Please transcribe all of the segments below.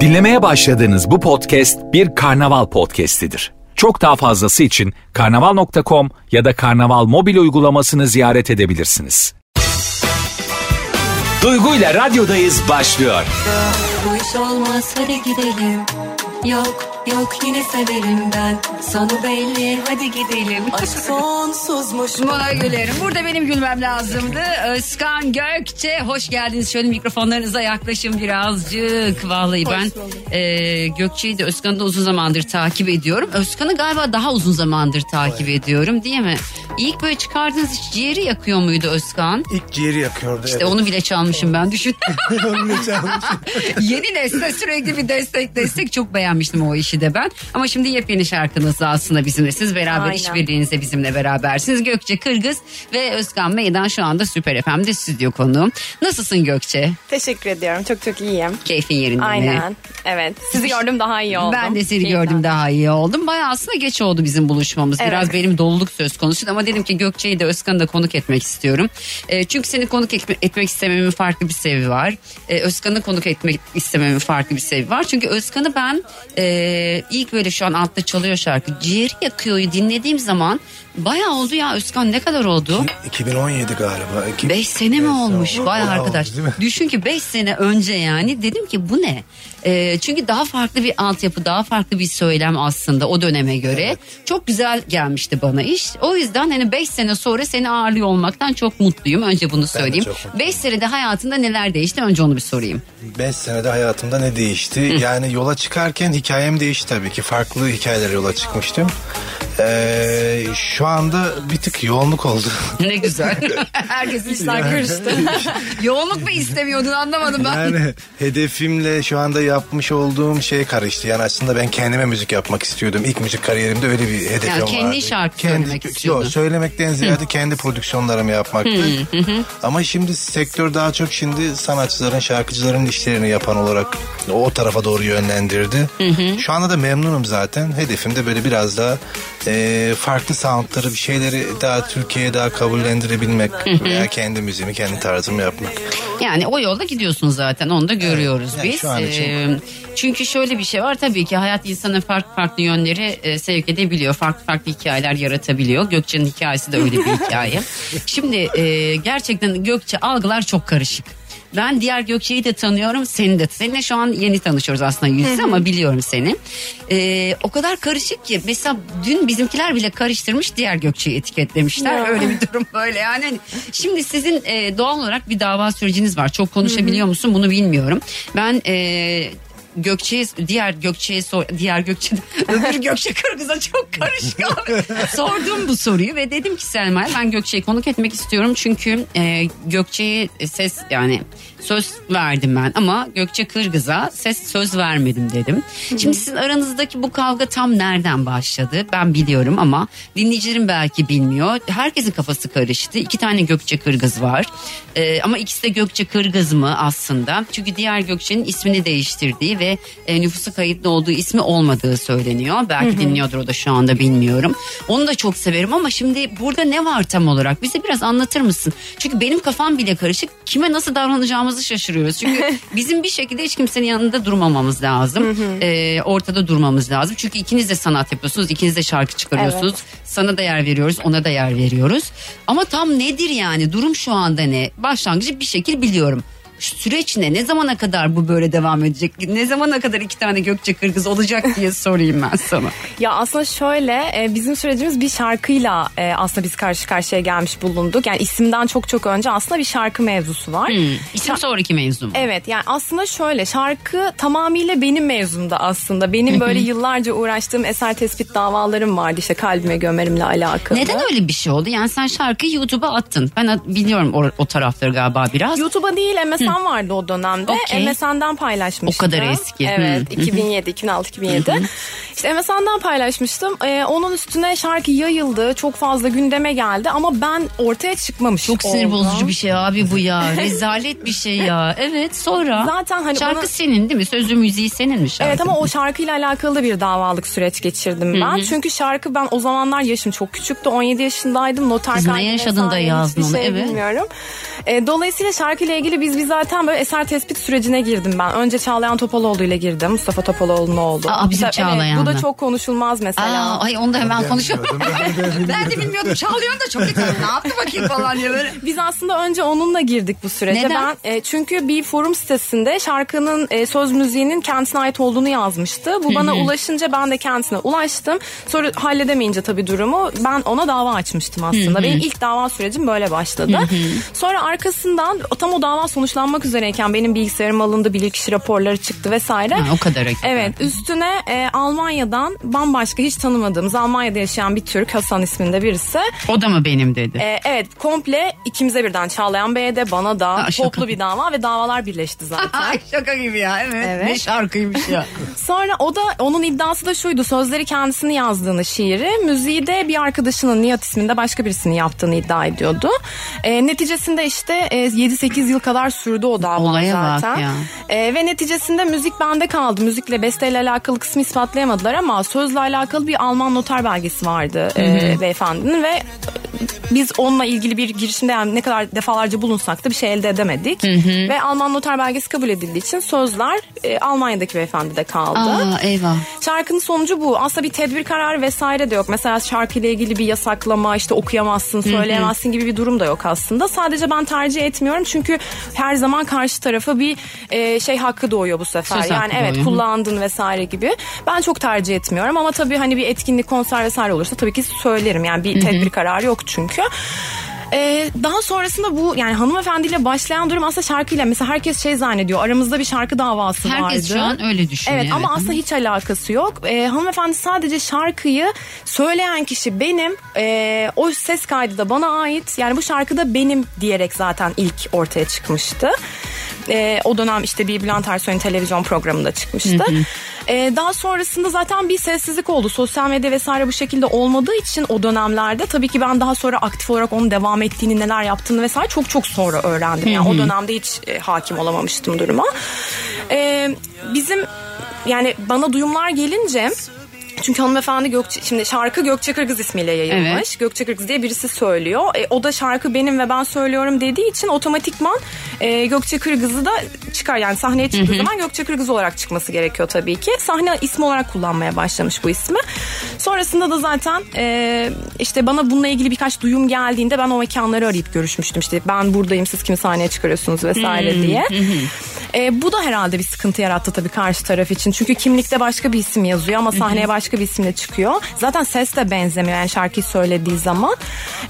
Dinlemeye başladığınız bu podcast bir karnaval podcastidir. Çok daha fazlası için karnaval.com ya da karnaval mobil uygulamasını ziyaret edebilirsiniz. Duygu ile radyodayız başlıyor. Bu iş olmaz hadi gidelim Yok yok yine severim ben Sonu belli hadi gidelim Aşk sonsuzmuş Buna gülerim. Burada benim gülmem lazımdı. Özkan Gökçe hoş geldiniz. Şöyle mikrofonlarınıza yaklaşın birazcık. Vallahi ben e, Gökçe'yi de Özkan'ı da uzun zamandır takip ediyorum. Özkan'ı galiba daha uzun zamandır takip ediyorum değil mi? İlk böyle çıkardığınız hiç ciğeri yakıyor muydu Özkan? İlk ciğeri yakıyordu. İşte onu bile çalmışım ben düşün. Onu bile çalmışım. Yeni nesle sürekli bir destek destek çok beğenmiştim o işi de ben. Ama şimdi yepyeni şarkınızla aslında bizimle siz beraber Aynen. işbirliğinizde bizimle berabersiniz. Gökçe Kırgız ve Özkan Meydan şu anda Süper FM'de stüdyo konuğum. Nasılsın Gökçe? Teşekkür ediyorum. Çok çok iyiyim. Keyfin yerinde mi? Aynen. Evet. Sizi gördüm daha iyi oldum. Ben de seni Keyiften. gördüm daha iyi oldum. Bayağı aslında geç oldu bizim buluşmamız. Evet. Biraz benim doluluk söz konusu ama dedim ki Gökçe'yi de Özkan'ı da konuk etmek istiyorum. E, çünkü seni konuk etme- etmek istememin farklı bir sebebi var. E, Özkan'ı konuk etmek istememin farklı bir sebebi var. Çünkü Özkan'ı ben e, ilk böyle şu an altta çalıyor şarkı. Ciğeri yakıyor'yu dinlediğim zaman bayağı oldu ya Özkan ne kadar oldu? 2017 galiba. İki- 5 sene mi olmuş? Vay arkadaş. oldu? Düşün ki 5 sene önce yani dedim ki bu ne? Ee, çünkü daha farklı bir altyapı, daha farklı bir söylem aslında o döneme göre. Çok güzel gelmişti bana iş. O yüzden hani 5 sene sonra seni ağırlıyor olmaktan çok mutluyum. Önce bunu söyleyeyim. çok mutluyum. 5 senede hayatında neler değişti? Önce onu bir sorayım. 5 senede hayatımda ne değişti? Yani yola çıkarken hikayem değişti tabii ki. Farklı hikayelere yola çıkmıştım. Ee, şu anda bir tık yoğunluk oldu. Ne güzel. Herkesin işler karıştı. Yoğunluk mu istemiyordun anlamadım ben. Yani hedefimle şu anda yapmış olduğum şey karıştı. Yani aslında ben kendime müzik yapmak istiyordum. İlk müzik kariyerimde öyle bir hedefim Yani vardı. kendi şarkı söylemek istiyordun. Yok söylemekten ziyade kendi prodüksiyonlarımı yapmaktı. Ama şimdi sektör daha çok şimdi sanatçıların, şarkıcıların işlerini yapan olarak o tarafa doğru yönlendirdi. Şu anda da memnunum zaten. Hedefim de böyle biraz daha e, farklı bir şeyleri daha Türkiye'ye daha kabullendirebilmek veya kendi müziğimi, kendi tarzımı yapmak. Yani o yolda gidiyorsun zaten onu da görüyoruz yani biz. şu an için. Ee, çünkü şöyle bir şey var tabii ki hayat insanın farklı farklı yönleri e, sevk edebiliyor. Farklı farklı hikayeler yaratabiliyor. Gökçe'nin hikayesi de öyle bir hikaye. Şimdi e, gerçekten Gökçe algılar çok karışık. Ben diğer Gökçe'yi de tanıyorum seni de. Seninle şu an yeni tanışıyoruz aslında yüz yüze ama biliyorum seni. Ee, o kadar karışık ki mesela dün bizimkiler bile karıştırmış diğer Gökçe'yi etiketlemişler. Ya. Öyle bir durum böyle yani. Hani Şimdi sizin e, doğal olarak bir dava süreciniz var. Çok konuşabiliyor musun bunu bilmiyorum. Ben e, Gökçe'ye diğer Gökçe'ye sor diğer Gökçe öbür Gökçe Kırgız'a çok karışık abi. Sordum bu soruyu ve dedim ki Selma'ya ben Gökçe'yi konuk etmek istiyorum çünkü e, Gökçe'ye ses yani söz verdim ben ama Gökçe Kırgız'a ses söz vermedim dedim. Şimdi sizin aranızdaki bu kavga tam nereden başladı ben biliyorum ama dinleyicilerim belki bilmiyor. Herkesin kafası karıştı. İki tane Gökçe Kırgız var. E, ama ikisi de Gökçe Kırgız mı aslında? Çünkü diğer Gökçe'nin ismini değiştirdiği ve e, nüfusu kayıtlı olduğu ismi olmadığı söyleniyor. Belki dinliyordur o da şu anda bilmiyorum. Onu da çok severim ama şimdi burada ne var tam olarak? Bize biraz anlatır mısın? Çünkü benim kafam bile karışık. Kime nasıl davranacağımızı şaşırıyoruz. Çünkü bizim bir şekilde hiç kimsenin yanında durmamamız lazım. E, ortada durmamız lazım. Çünkü ikiniz de sanat yapıyorsunuz. ikiniz de şarkı çıkarıyorsunuz. Sana da yer veriyoruz, ona da yer veriyoruz. Ama tam nedir yani? Durum şu anda ne? Başlangıcı bir şekil biliyorum. Süreç ne? Ne zamana kadar bu böyle devam edecek? Ne zamana kadar iki tane Gökçe Kırgız olacak diye sorayım ben sana. Ya aslında şöyle e, bizim sürecimiz bir şarkıyla e, aslında biz karşı karşıya gelmiş bulunduk. Yani isimden çok çok önce aslında bir şarkı mevzusu var. Hmm. İsim Şa- sonraki mevzu mu? Evet yani aslında şöyle şarkı tamamıyla benim mevzumda aslında. Benim böyle yıllarca uğraştığım eser tespit davalarım vardı işte kalbime gömerimle alakalı. Neden öyle bir şey oldu? Yani sen şarkıyı YouTube'a attın. Ben biliyorum o, o tarafları galiba biraz. YouTube'a değil MSN vardı o dönemde. Okey. MSN'den paylaşmıştım. O kadar eski. Evet Hı. 2007, 2006, 2007. İşte MSN'den paylaşmıştım. Ee, onun üstüne şarkı yayıldı. Çok fazla gündeme geldi ama ben ortaya çıkmamış Çok sinir oldum. bozucu bir şey abi bu ya. Rezalet bir şey ya. Evet sonra. Zaten hani Şarkı bana- senin değil mi? Sözü müziği senin mi şarkı? Evet ama o şarkıyla alakalı da bir davalık süreç geçirdim ben. Çünkü şarkı ben o zamanlar yaşım çok küçüktü. 17 yaşındaydım. Noter Kız ne yaşadın da yazdın onu, şey evet. Bilmiyorum. E, dolayısıyla şarkıyla ilgili biz biz zaten böyle eser tespit sürecine girdim ben. Önce Çağlayan Topaloğlu ile girdim. Mustafa Topaloğlu'nun oğlu. Aa, bizim Mesela, evet, da çok konuşulmaz mesela. Aa, ay onu da hemen konuşalım. bilmiyordum. ben de bilmiyordum. Çağlayan da çok iyi. Ne yaptı bakayım falan diye böyle. Biz aslında önce onunla girdik bu sürece. Neden? Ben e, çünkü bir forum sitesinde şarkının e, söz müziğinin kendisine ait olduğunu yazmıştı. Bu bana ulaşınca ben de kendisine ulaştım. Sonra halledemeyince tabii durumu ben ona dava açmıştım aslında. Benim ilk dava sürecim böyle başladı. Sonra arkasından tam o dava sonuçlanmak üzereyken benim bilgisayarım alındı, bilirkişi raporları çıktı vesaire. Ha, o kadar hakikaten. Evet üstüne e, Almanya'dan bambaşka hiç tanımadığımız Almanya'da yaşayan bir Türk Hasan isminde birisi. O da mı benim dedi. E, evet komple ikimize birden Çağlayan Bey'e de bana da Ha, şaka. toplu bir dava ve davalar birleşti zaten. Ay şaka gibi ya evet. Evet. Ne şarkıymış ya. Sonra o da onun iddiası da şuydu sözleri kendisini yazdığını şiiri müziği de bir arkadaşının Nihat isminde başka birisinin yaptığını iddia ediyordu. E, neticesinde işte e, 7-8 yıl kadar sürdü o dava Olaya bak zaten. ya. E, ve neticesinde müzik bende kaldı. Müzikle besteyle alakalı kısmı ispatlayamadılar ama sözle alakalı bir Alman noter belgesi vardı e, beyefendinin ve biz onunla ilgili bir girişimde yani ne kadar defalarca bulunsak da bir şey elde edemedik. Ve Alman noter belgesi kabul edildiği için sözler e, Almanya'daki beyefendide kaldı. Aa eyvah. Şarkının sonucu bu. Aslında bir tedbir kararı vesaire de yok. Mesela şarkıyla ilgili bir yasaklama işte okuyamazsın, söyleyemezsin gibi bir durum da yok aslında. Sadece ben tercih etmiyorum çünkü her zaman karşı tarafa bir e, şey hakkı doğuyor bu sefer. Söz yani evet doğuyor. kullandın vesaire gibi. Ben çok tercih etmiyorum ama tabii hani bir etkinlik konser vesaire olursa tabii ki söylerim. Yani bir tedbir kararı yok çünkü. Ee, daha sonrasında bu yani hanımefendiyle başlayan durum aslında şarkıyla mesela herkes şey zannediyor aramızda bir şarkı davası vardı. Herkes şu an öyle düşünüyor. Evet, ama aslında hiç alakası yok. Ee, hanımefendi sadece şarkıyı söyleyen kişi benim. Ee, o ses kaydı da bana ait. Yani bu şarkıda benim diyerek zaten ilk ortaya çıkmıştı. Ee, o dönem işte bir Bülent Ersoy'un televizyon programında çıkmıştı. Ee, daha sonrasında zaten bir sessizlik oldu. Sosyal medya vesaire bu şekilde olmadığı için o dönemlerde tabii ki ben daha sonra aktif olarak onun devam ettiğini, neler yaptığını vesaire çok çok sonra öğrendim. Yani o dönemde hiç e, hakim olamamıştım duruma. Ee, bizim yani bana duyumlar gelince çünkü hanımefendi Gökçe, şimdi şarkı Gökçe Kırgız ismiyle yayılmış. Evet. Gökçe Kırgız diye birisi söylüyor. E, o da şarkı benim ve ben söylüyorum dediği için otomatikman e, Gökçe Kırgız'ı da çıkar. Yani sahneye çıktığı zaman Gökçe Kırgız olarak çıkması gerekiyor tabii ki. Sahne ismi olarak kullanmaya başlamış bu ismi. Sonrasında da zaten e, işte bana bununla ilgili birkaç duyum geldiğinde ben o mekanları arayıp görüşmüştüm. İşte ben buradayım siz kimi sahneye çıkarıyorsunuz vesaire diye. E, bu da herhalde bir sıkıntı yarattı tabii karşı taraf için. Çünkü kimlikte başka bir isim yazıyor ama sahneye başka bir isimle çıkıyor. Zaten ses de benzemiyor yani şarkıyı söylediği zaman.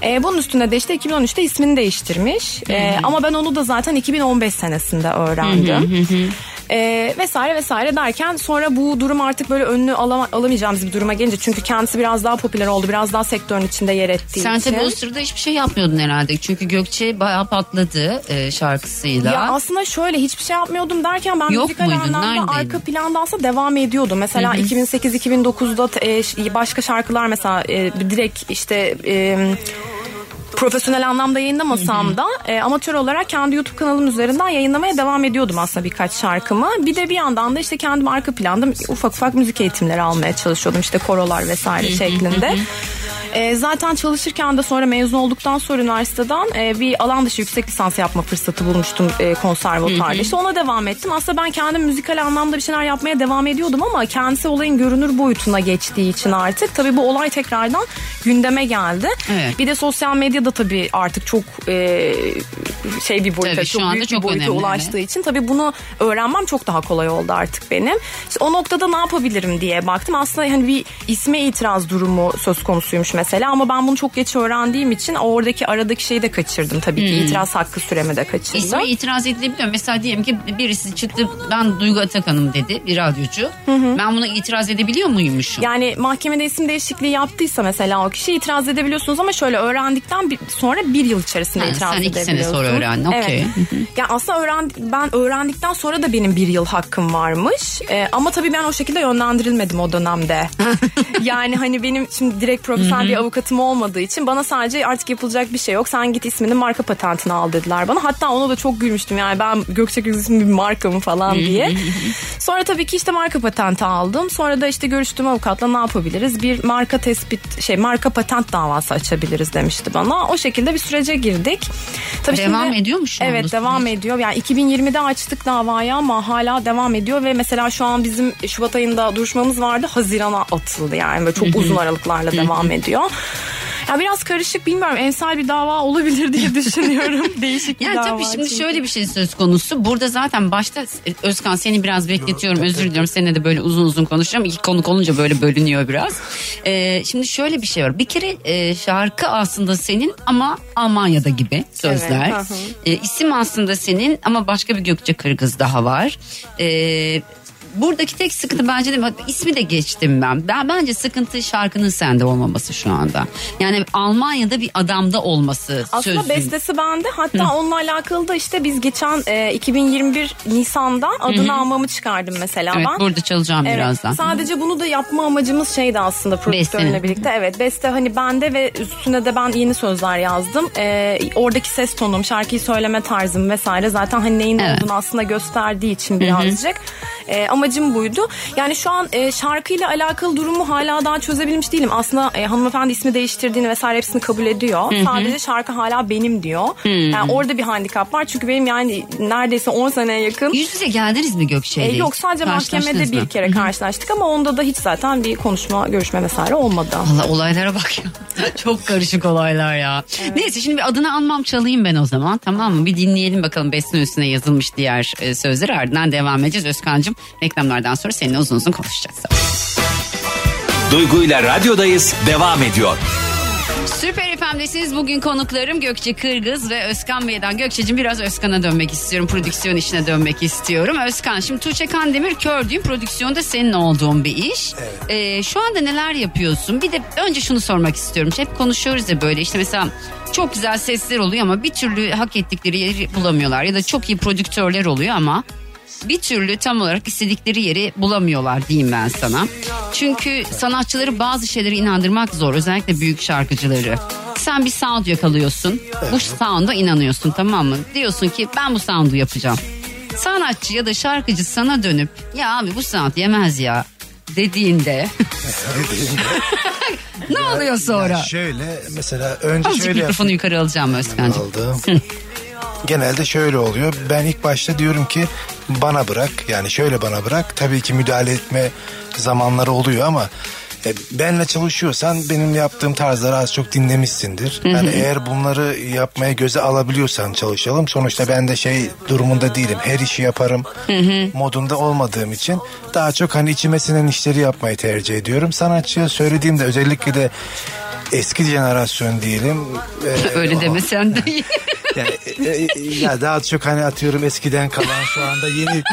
E, bunun üstüne de işte 2013'te ismini değiştirmiş. E, ama ben onu da zaten 2015 senesinde öğrendim. E, vesaire vesaire derken sonra bu durum artık böyle önünü alama, alamayacağımız bir duruma gelince çünkü kendisi biraz daha popüler oldu biraz daha sektörün içinde yer ettiği Sen için. tabii o sırada hiçbir şey yapmıyordun herhalde. Çünkü Gökçe bayağı patladı e, şarkısıyla. Ya aslında şöyle hiçbir şey yapmıyordum derken ben Yok müzikal muydun? anlamda Neredeydin? arka planda aslında devam ediyordum. Mesela 2008-2009'da e, başka şarkılar mesela e, direkt işte e, profesyonel anlamda yayınlamasam da e, amatör olarak kendi YouTube kanalım üzerinden yayınlamaya devam ediyordum aslında birkaç şarkımı. Bir de bir yandan da işte kendim arka planda ufak ufak müzik eğitimleri almaya çalışıyordum işte korolar vesaire şeklinde. E, zaten çalışırken de sonra mezun olduktan sonra üniversiteden e, bir alan dışı yüksek lisans yapma fırsatı bulmuştum e, konservatuarda. İşte ona devam ettim. Aslında ben kendim müzikal anlamda bir şeyler yapmaya devam ediyordum ama kendisi olayın görünür boyutuna geçtiği için artık tabii bu olay tekrardan gündeme geldi. Evet. Bir de sosyal medyada tabii artık çok e, şey bir boyuta, Tabii, çok anda büyük çok bir boyuta önemli, ulaştığı için tabii bunu öğrenmem çok daha kolay oldu artık benim. İşte o noktada ne yapabilirim diye baktım. Aslında hani bir isme itiraz durumu söz konusuymuş mesela ama ben bunu çok geç öğrendiğim için oradaki aradaki şeyi de kaçırdım tabii ki itiraz hakkı süremi de kaçırdım. İsmi itiraz edilebiliyor. Mesela diyelim ki birisi çıktı ben Duygu Atakan'ım dedi bir radyocu. Ben buna itiraz edebiliyor muymuşum? Yani mahkemede isim değişikliği yaptıysa mesela o kişi itiraz edebiliyorsunuz ama şöyle öğrendikten bir- sonra bir yıl içerisinde Ha, itiraz sen iki sene edebiliyorsun. sonra öğrendin, okey. Evet. yani aslında öğren, ben öğrendikten sonra da benim bir yıl hakkım varmış. Ee, ama tabii ben o şekilde yönlendirilmedim o dönemde. yani hani benim şimdi direkt profesyonel bir avukatım olmadığı için bana sadece artık yapılacak bir şey yok. Sen git ismini marka patentini al dediler bana. Hatta ona da çok gülmüştüm yani ben Gökçek ismi bir marka mı falan diye. Sonra tabii ki işte marka patenti aldım. Sonra da işte görüştüm avukatla ne yapabiliriz? Bir marka tespit şey marka patent davası açabiliriz demişti bana. O şekilde bir sürece girdik. Tabii Devam ediyor mu şu anda Evet devam süreç? ediyor. Yani 2020'de açtık davayı ama hala devam ediyor ve mesela şu an bizim Şubat ayında duruşmamız vardı. Hazirana atıldı yani ve çok uzun aralıklarla devam ediyor. Ya biraz karışık bilmiyorum. Emsal bir dava olabilir diye düşünüyorum. Değişik bir Yani dava. tabii şimdi çünkü. şöyle bir şey söz konusu. Burada zaten başta Özkan seni biraz bekletiyorum. Özür diliyorum. Seninle de böyle uzun uzun konuşacağım. İki konuk olunca böyle bölünüyor biraz. Ee, şimdi şöyle bir şey var. Bir kere e, şarkı aslında senin ama Almanya'da gibi sözler. Evet. E, isim aslında senin ama başka bir Gökçe Kırgız daha var. E, buradaki tek sıkıntı bence de ismi de geçtim ben. Ben bence sıkıntı şarkının sende olmaması şu anda. Yani Almanya'da bir adamda olması Aslında sözün. bestesi bende. Hatta onunla alakalı da işte biz geçen e, 2021 Nisan'da adını almamı çıkardım mesela Evet ben. burada çalacağım Evet, birazdan. Sadece bunu da yapma amacımız şeydi aslında prodüktörle birlikte. Evet beste hani bende ve üstüne de ben yeni sözler yazdım. Ee, oradaki ses tonum, şarkıyı söyleme tarzım vesaire zaten hani neyin Evet. olduğunu aslında gösterdiği için birazcık. Ee, amacım buydu. Yani şu an e, şarkıyla alakalı durumu hala daha çözebilmiş değilim. Aslında e, hanımefendi ismi değiştirdiğini vesaire hepsini kabul ediyor. Sadece şarkı hala benim diyor. Yani orada bir handikap var. Çünkü benim yani neredeyse 10 seneye yakın Yüz yüze geldiniz mi Gökçe'yle? e, yok sadece mahkemede Karşılaştınız bir mı? kere karşılaştık ama onda da hiç zaten bir konuşma, görüşme vesaire olmadı. Allah olaylara bak ya. Çok karışık olaylar ya. Neyse şimdi bir adını anmam çalayım ben o zaman tamam mı? Bir dinleyelim bakalım Bestin üstüne yazılmış diğer e, sözleri ardından devam edeceğiz. Özkan'cığım reklamlardan sonra seninle uzun uzun konuşacağız. Duygu ile radyodayız devam ediyor. Süper FM'desiniz. Bugün konuklarım Gökçe Kırgız ve Özkan Bey'den. Gökçe'cim biraz Özkan'a dönmek istiyorum. Prodüksiyon işine dönmek istiyorum. Özkan şimdi Tuğçe Kandemir Kördüğüm prodüksiyonda senin olduğun bir iş. Ee, şu anda neler yapıyorsun? Bir de önce şunu sormak istiyorum. Hep konuşuyoruz ya böyle işte mesela çok güzel sesler oluyor ama bir türlü hak ettikleri yeri bulamıyorlar. Ya da çok iyi prodüktörler oluyor ama bir türlü tam olarak istedikleri yeri bulamıyorlar diyeyim ben sana. Çünkü sanatçıları bazı şeylere inandırmak zor. Özellikle büyük şarkıcıları. Sen bir sound yakalıyorsun. Bu sound'a inanıyorsun tamam mı? Diyorsun ki ben bu sound'u yapacağım. Sanatçı ya da şarkıcı sana dönüp ya abi bu sound yemez ya dediğinde ne oluyor sonra? Şöyle mesela önce Azıcık şöyle mikrofonu yukarı alacağım Özkan'cığım. aldım. Genelde şöyle oluyor. Ben ilk başta diyorum ki bana bırak. Yani şöyle bana bırak. Tabii ki müdahale etme zamanları oluyor ama e, benle çalışıyorsan benim yaptığım tarzları az çok dinlemişsindir. Yani eğer bunları yapmaya göze alabiliyorsan çalışalım. Sonuçta ben de şey durumunda değilim. Her işi yaparım modunda olmadığım için daha çok hani içime sinen işleri yapmayı tercih ediyorum. Sanatçıya söylediğimde özellikle de eski jenerasyon diyelim. e, Öyle deme sen de. Yani, e, e, ya daha çok hani atıyorum eskiden kalan şu anda yeni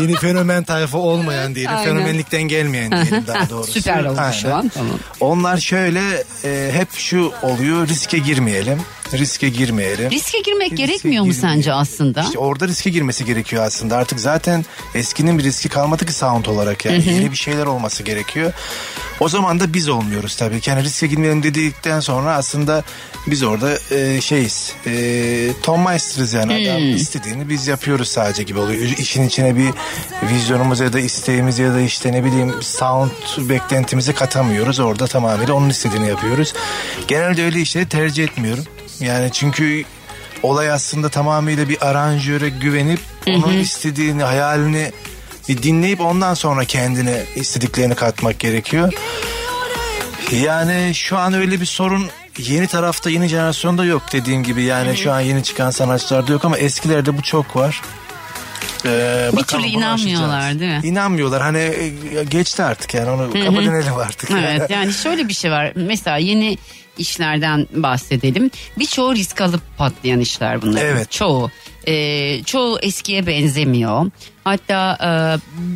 yeni fenomen tayfa olmayan diyelim. Aynen. Fenomenlikten gelmeyen diyelim daha doğrusu. Süper oldu şu an tamam. Onlar şöyle e, hep şu oluyor riske girmeyelim. Riske girmeyelim. Riske girmek Riske gerekmiyor mu girmeyelim. sence aslında? İşte orada riske girmesi gerekiyor aslında. Artık zaten eskinin bir riski kalmadı ki sound olarak yani. Yeni bir şeyler olması gerekiyor. O zaman da biz olmuyoruz tabii ki. Yani riske girmeyelim dedikten sonra aslında biz orada e, şeyiz. E, Tom Meister'ız yani. Adam istediğini biz yapıyoruz sadece gibi oluyor. İşin içine bir vizyonumuz ya da isteğimiz ya da işte ne bileyim sound beklentimizi katamıyoruz. Orada tamamıyla onun istediğini yapıyoruz. Genelde öyle işleri tercih etmiyorum. Yani çünkü olay aslında tamamıyla bir aranjöre güvenip onun istediğini, hayalini bir dinleyip ondan sonra kendine istediklerini katmak gerekiyor. Yani şu an öyle bir sorun yeni tarafta yeni jenerasyonda yok dediğim gibi yani şu an yeni çıkan sanatçılarda yok ama eskilerde bu çok var. Ee, Bir türlü inanmıyorlar, aşacağız. değil mi? İnanmıyorlar hani e, geçti artık yani onu kabullenelim artık. Evet yani şöyle bir şey var. Mesela yeni işlerden bahsedelim. Birçoğu risk alıp patlayan işler bunlar. Evet. Çoğu. Ee, çoğu eskiye benzemiyor. Hatta e,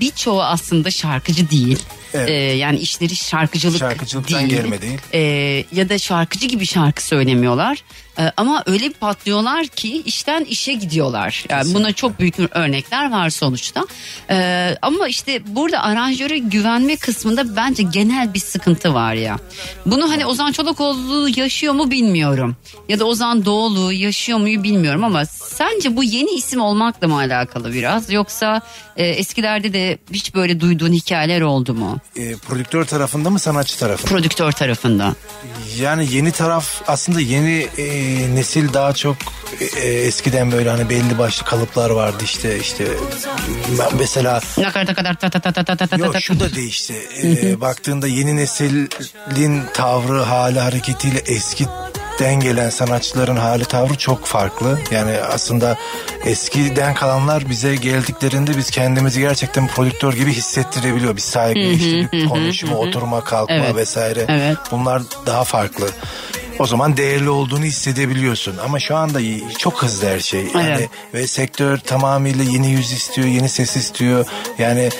birçoğu aslında şarkıcı değil. Evet. Ee, yani işleri şarkıcılık Şarkıcılıktan değil. gelme değil. Ee, ya da şarkıcı gibi şarkı söylemiyorlar. Ee, ama öyle bir patlıyorlar ki işten işe gidiyorlar. Yani buna çok büyük örnekler var sonuçta. Ee, ama işte burada aranjöre güvenme kısmında bence genel bir sıkıntı var ya. Bunu hani Ozan Çolakoğlu yaşıyor mu bilmiyorum. Ya da Ozan Doğulu yaşıyor mu bilmiyorum ama sence bu yeni isim olmakla mı alakalı biraz? Yoksa e, eskilerde de hiç böyle duyduğun hikayeler oldu mu? E, prodüktör tarafında mı sanatçı tarafında? Prodüktör tarafında. Yani yeni taraf aslında yeni e, nesil daha çok e, eskiden böyle hani belli başlı kalıplar vardı işte işte ben mesela Ne kadar ta ta ta ta ta ta ta Yok şu da değişti. Ee, baktığında yeni neslin tavrı, hali, hareketiyle eskiden gelen sanatçıların hali tavrı çok farklı. Yani aslında eskiden kalanlar bize geldiklerinde biz kendimizi gerçekten prodüktör gibi hissettirebiliyor. Bir saygı, işte bir konuşma, oturma, kalkma Evet. vesaire. Evet. Bunlar daha farklı. O zaman değerli olduğunu hissedebiliyorsun. Ama şu anda çok hızlı her şey. Yani Evet. ve sektör tamamıyla yeni yüz istiyor, yeni ses istiyor. Yani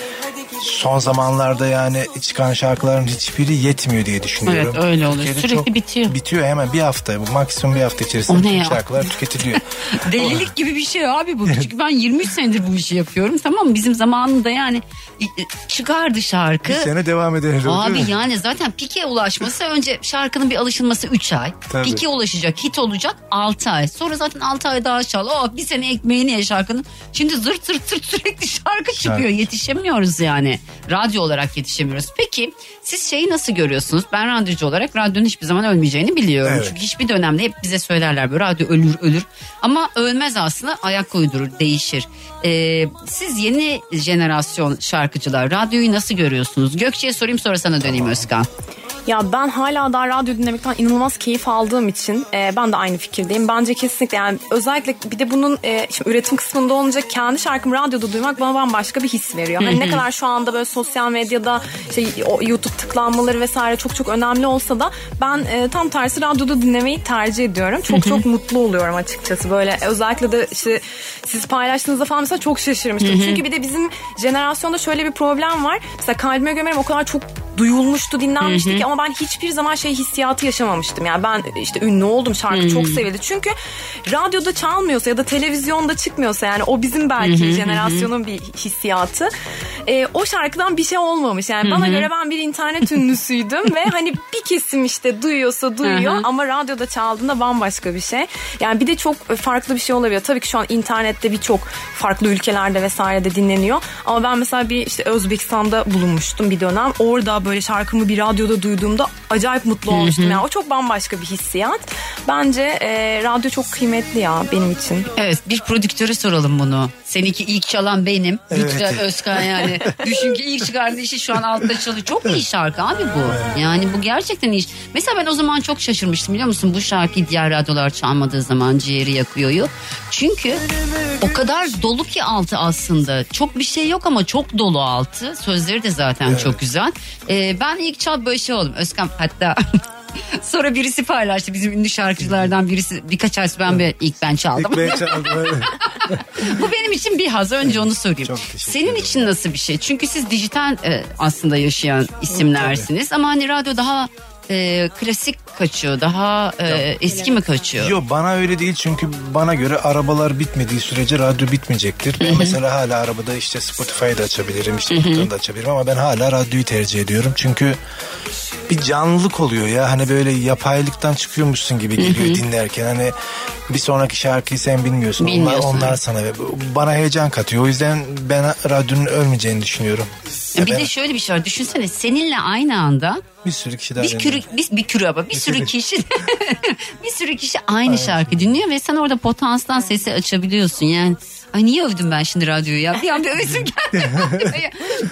son zamanlarda yani çıkan şarkıların hiçbiri yetmiyor diye düşünüyorum. Evet, öyle oluyor. Türkiye'de Sürekli bitiyor. Bitiyor hemen bir hafta, maksimum bir hafta içerisinde bütün şarkılar tüketiliyor. Delilik gibi bir şey abi bu. Çünkü ben 23 senedir bu işi yapıyorum. Tamam mı? Bizim zamanında yani e, çıkardı şarkı. bir sene devam eder. Abi yani zaten pike ulaşması önce şarkının bir alışılması 3 ay. Tabii. Pike ulaşacak, hit olacak 6 ay. Sonra zaten 6 ay daha çal. Oh bir sene ekmeğini ye şarkının. Şimdi zırt zırt zırt sürekli şarkı çıkıyor. Yetişemiyoruz yani. Radyo olarak yetişemiyoruz. Peki siz şeyi nasıl görüyorsunuz? Ben radyocu olarak radyonun hiçbir zaman ölmeyeceğini biliyorum. Evet. Çünkü hiçbir dönemde hep bize söylerler böyle radyo ölür ölür. Ama ölmez aslında ayak uydurur, değişir. Ee, siz yeni jenerasyon şarkıcılar radyoyu nasıl görüyorsunuz? Gökçe'ye sorayım sonra sana döneyim Özkan. Ya ben hala daha radyo dinlemekten inanılmaz keyif aldığım için e, ben de aynı fikirdeyim. Bence kesinlikle yani özellikle bir de bunun e, şimdi üretim kısmında olunca kendi şarkımı radyoda duymak bana bambaşka bir his veriyor. Hani ne kadar şu anda böyle sosyal medyada işte YouTube tıklanmaları vesaire çok çok önemli olsa da ben e, tam tersi radyoda dinlemeyi tercih ediyorum. Çok çok mutlu oluyorum açıkçası. Böyle özellikle de işte siz paylaştığınızda falan mesela çok şaşırmıştım. Çünkü bir de bizim jenerasyonda şöyle bir problem var. Mesela kalbime gömerim o kadar çok duyulmuştu, dinlenmişti ki ama ben hiçbir zaman şey hissiyatı yaşamamıştım. Yani ben işte ünlü oldum, şarkı çok sevildi. Çünkü radyoda çalmıyorsa ya da televizyonda çıkmıyorsa yani o bizim belki jenerasyonun bir hissiyatı. Ee, o şarkıdan bir şey olmamış. Yani bana göre ben bir internet ünlüsüydüm ve hani bir kesim işte duyuyorsa duyuyor ama radyoda çaldığında bambaşka bir şey. Yani bir de çok farklı bir şey olabiliyor. Tabii ki şu an internette birçok farklı ülkelerde vesairede dinleniyor. Ama ben mesela bir işte Özbekistan'da bulunmuştum bir dönem. Orada böyle şarkımı bir radyoda duyduğumda acayip mutlu olmuştum. Yani o çok bambaşka bir hissiyat. Bence e, radyo çok kıymetli ya benim için. Evet bir prodüktöre soralım bunu. Seninki ilk çalan benim. Lütfen Özkan yani. Düşün ki ilk çıkardığı işi şu an altta çalıyor. Çok iyi şarkı abi bu. Yani bu gerçekten iyi. Mesela ben o zaman çok şaşırmıştım biliyor musun? Bu şarkıyı diğer radyolar çalmadığı zaman ciğeri yakıyor. Çünkü o kadar dolu ki altı aslında. Çok bir şey yok ama çok dolu altı. Sözleri de zaten çok güzel. Ee, ben ilk çal böyle şey oldum. Özkan hatta Sonra birisi paylaştı bizim ünlü şarkıcılardan birisi birkaç ay ben bir, ilk ben çaldım. İlk ben çaldım. Bu benim için bir haz. Önce onu sorayım. Senin ederim. için nasıl bir şey? Çünkü siz dijital e, aslında yaşayan isimlersiniz. Ama hani radyo daha e, klasik kaçıyor. Daha e, eski mi kaçıyor? Yok bana öyle değil çünkü bana göre arabalar bitmediği sürece radyo bitmeyecektir. Ben mesela hala arabada işte Spotify'da açabilirim işte buradan da açabilirim ama ben hala radyoyu tercih ediyorum. Çünkü bir canlılık oluyor ya hani böyle yapaylıktan çıkıyormuşsun gibi geliyor dinlerken hani bir sonraki şarkıyı sen bilmiyorsun. Onlar, Bilmiyorsun, onlar evet. sana ve bana heyecan katıyor. O yüzden ben radyonun ölmeyeceğini düşünüyorum. Ya bir ben- de şöyle bir şey var. Düşünsene seninle aynı anda bir sürü kişi daha bir kürü, bir, bir kürü ama bir sürü sürü- kişi bir sürü kişi aynı şarkı dinliyor ve sen orada potanstan sesi açabiliyorsun yani. Ay niye övdüm ben şimdi radyoyu ya? Bir an bir övesim geldi.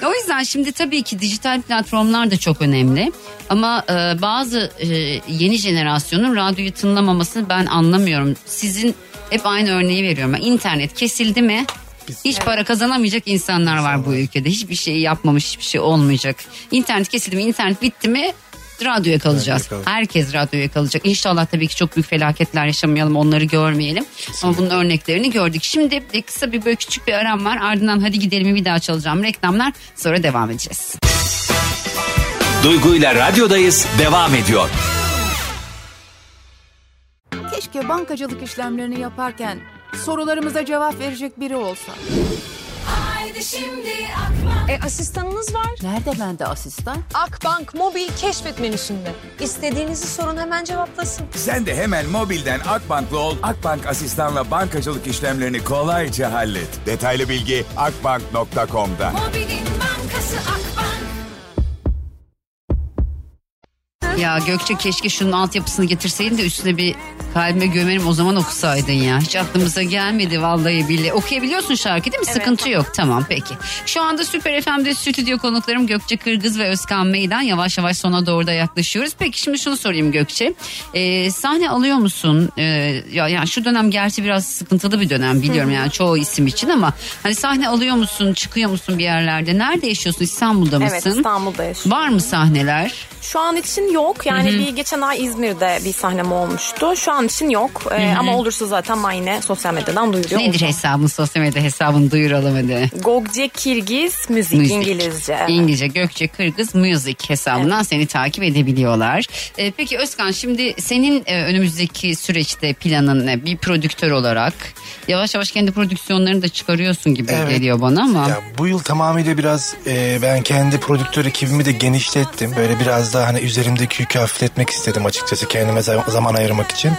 o yüzden şimdi tabii ki dijital platformlar da çok önemli. Ama e, bazı e, yeni jenerasyonun radyoyu tınlamamasını ben anlamıyorum. Sizin hep aynı örneği veriyorum. İnternet kesildi mi Hiç para kazanamayacak insanlar var bu ülkede. Hiçbir şey yapmamış, hiçbir şey olmayacak. İnternet kesildi mi, internet bitti mi radyoya kalacağız. Radyoya kalacak. Herkes radyoya kalacak. İnşallah tabii ki çok büyük felaketler yaşamayalım, onları görmeyelim. Ama bunun örneklerini gördük. Şimdi de kısa bir böyle küçük bir aram var. Ardından hadi gidelim bir daha çalacağım reklamlar. Sonra devam edeceğiz. Duygu ile radyodayız devam ediyor. Keşke bankacılık işlemlerini yaparken sorularımıza cevap verecek biri olsa. E asistanınız var. Nerede bende asistan? Akbank mobil keşfet menüsünde. İstediğinizi sorun hemen cevaplasın. Sen de hemen mobilden Akbank'la ol. Akbank asistanla bankacılık işlemlerini kolayca hallet. Detaylı bilgi akbank.com'da. Mobilin bankası Akbank. Ya Gökçe keşke şunun altyapısını getirseydin de üstüne bir kalbime gömerim o zaman okusaydın ya. Hiç aklımıza gelmedi vallahi billahi. Okuyabiliyorsun şarkı değil mi? Sıkıntı yok. Tamam peki. Şu anda Süper FM'de stüdyo konuklarım Gökçe Kırgız ve Özkan Meydan. Yavaş yavaş sona doğru da yaklaşıyoruz. Peki şimdi şunu sorayım Gökçe. Ee, sahne alıyor musun? Ee, ya yani şu dönem gerçi biraz sıkıntılı bir dönem biliyorum yani çoğu isim için ama hani sahne alıyor musun? Çıkıyor musun bir yerlerde? Nerede yaşıyorsun? İstanbul'da mısın? Evet İstanbul'da yaşıyorum. Var mı sahneler? Şu an için yok. Yani bir geçen ay İzmir'de bir sahnem olmuştu. Şu an için yok. Ee, ama olursa zaten ben yine sosyal medyadan duyuruyor Nedir olacağım. hesabın sosyal medya hesabını duyuralım hadi. Gogce Kirgiz müzik, Müzik. İngilizce. evet. İngilizce Gökçe Kırgız Music hesabından seni takip edebiliyorlar. Ee, peki Özkan şimdi senin e, önümüzdeki süreçte planın ne? Bir prodüktör olarak yavaş yavaş kendi prodüksiyonlarını da çıkarıyorsun gibi Evet. geliyor bana ama. Ya bu yıl tamamıyla biraz e, ben kendi prodüktör ekibimi de genişlettim. Böyle biraz daha hani üzerimdeki yükü hafifletmek istedim açıkçası kendime za- zaman ayırmak için.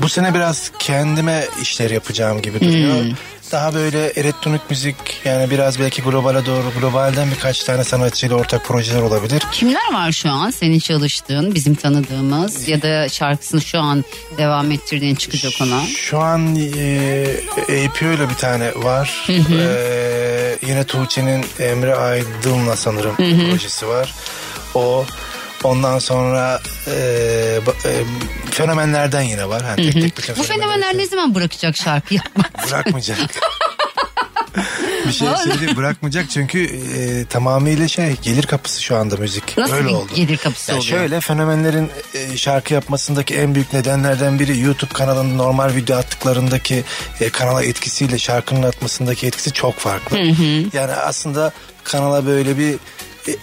Bu sene biraz kendime işler yapacağım gibi duruyor. Daha böyle elektronik müzik yani biraz belki globale doğru globalden birkaç tane sanatçıyla ortak projeler olabilir. Kimler var şu an senin çalıştığın bizim tanıdığımız ya da şarkısını şu an devam ettirdiğin çıkacak olan? Şu an e, APO ile bir tane var. E, yine Tuğçe'nin Emre Aydın'la sanırım projesi var. O ondan sonra e, e, fenomenlerden yine var. Hani tek tek bütün Bu fenomenler ne zaman bırakacak şarkı yapmak? bırakmayacak. bir şey söyleyeyim bırakmayacak çünkü e, tamamıyla şey gelir kapısı şu anda müzik. Nasıl Öyle bir oldu. gelir kapısı Ya oluyor? şöyle fenomenlerin e, şarkı yapmasındaki en büyük nedenlerden biri YouTube kanalında normal video attıklarındaki e, kanala etkisiyle şarkının atmasındaki etkisi çok farklı. Yani aslında kanala böyle bir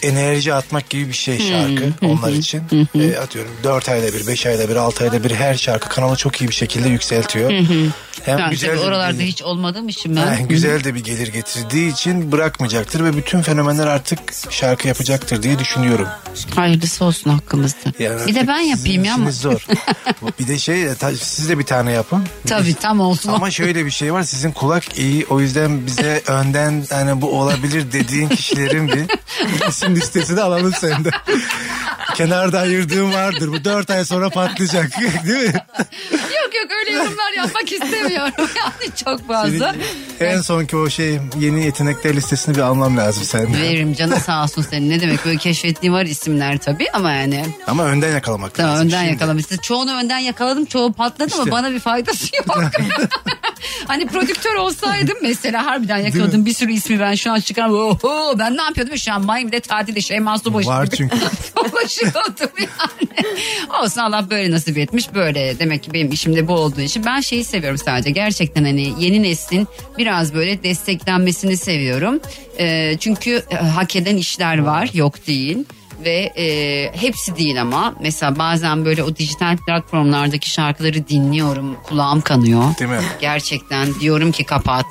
enerji atmak gibi bir şey şarkı onlar için. E, atıyorum 4 ayda bir, 5 ayda bir, 6 ayda bir her şarkı kanalı çok iyi bir şekilde yükseltiyor. Hem Ben güzel tabii de bir- oralarda hiç olmadığım için ben. yani güzel de bir gelir getirdiği için bırakmayacaktır ve bütün fenomenler artık şarkı yapacaktır diye düşünüyorum. Hayırlısı olsun hakkımızda. Yani bir de ben yapayım ya ama. zor. bir de şey ta- siz de bir tane yapın. Tabii tam olsun. Ama şöyle bir şey var sizin kulak iyi o yüzden bize önden hani bu olabilir dediğin kişilerin bir isim listesini alalım senden. Kenarda ayırdığım vardır bu dört ay sonra patlayacak değil mi? Yok yok öyle yorumlar yapmak istemiyorum. Yani çok fazla. Senin en sonki o şey yeni yetenekler listesini bir almam lazım senden. Veririm canı sağ olsun senin. Ne demek böyle keşfettiğim var isimler tabii ama yani. Ama önden yakalamak Tamam lazım. önden yakalamışsın. Çoğunu önden yakaladım çoğu patladı ama İşte. bana bir faydası yok. hani prodüktör olsaydım mesela harbiden yakaladım bir sürü ismi ben şu an çıkarım. Oho ben ne yapıyordum şu an Miami'de tatilde Şeyma Subaşı Var gibi çünkü. dolaşıyordum yani. Olsun Allah böyle nasip etmiş böyle demek ki benim işimde bu olduğu için ben şeyi seviyorum sadece gerçekten hani yeni neslin biraz böyle desteklenmesini seviyorum. Ee, çünkü e, hak eden işler var yok değil ve e, hepsi değil ama mesela bazen böyle o dijital platformlardaki şarkıları dinliyorum kulağım kanıyor. Değil mi? Gerçekten diyorum ki kapat.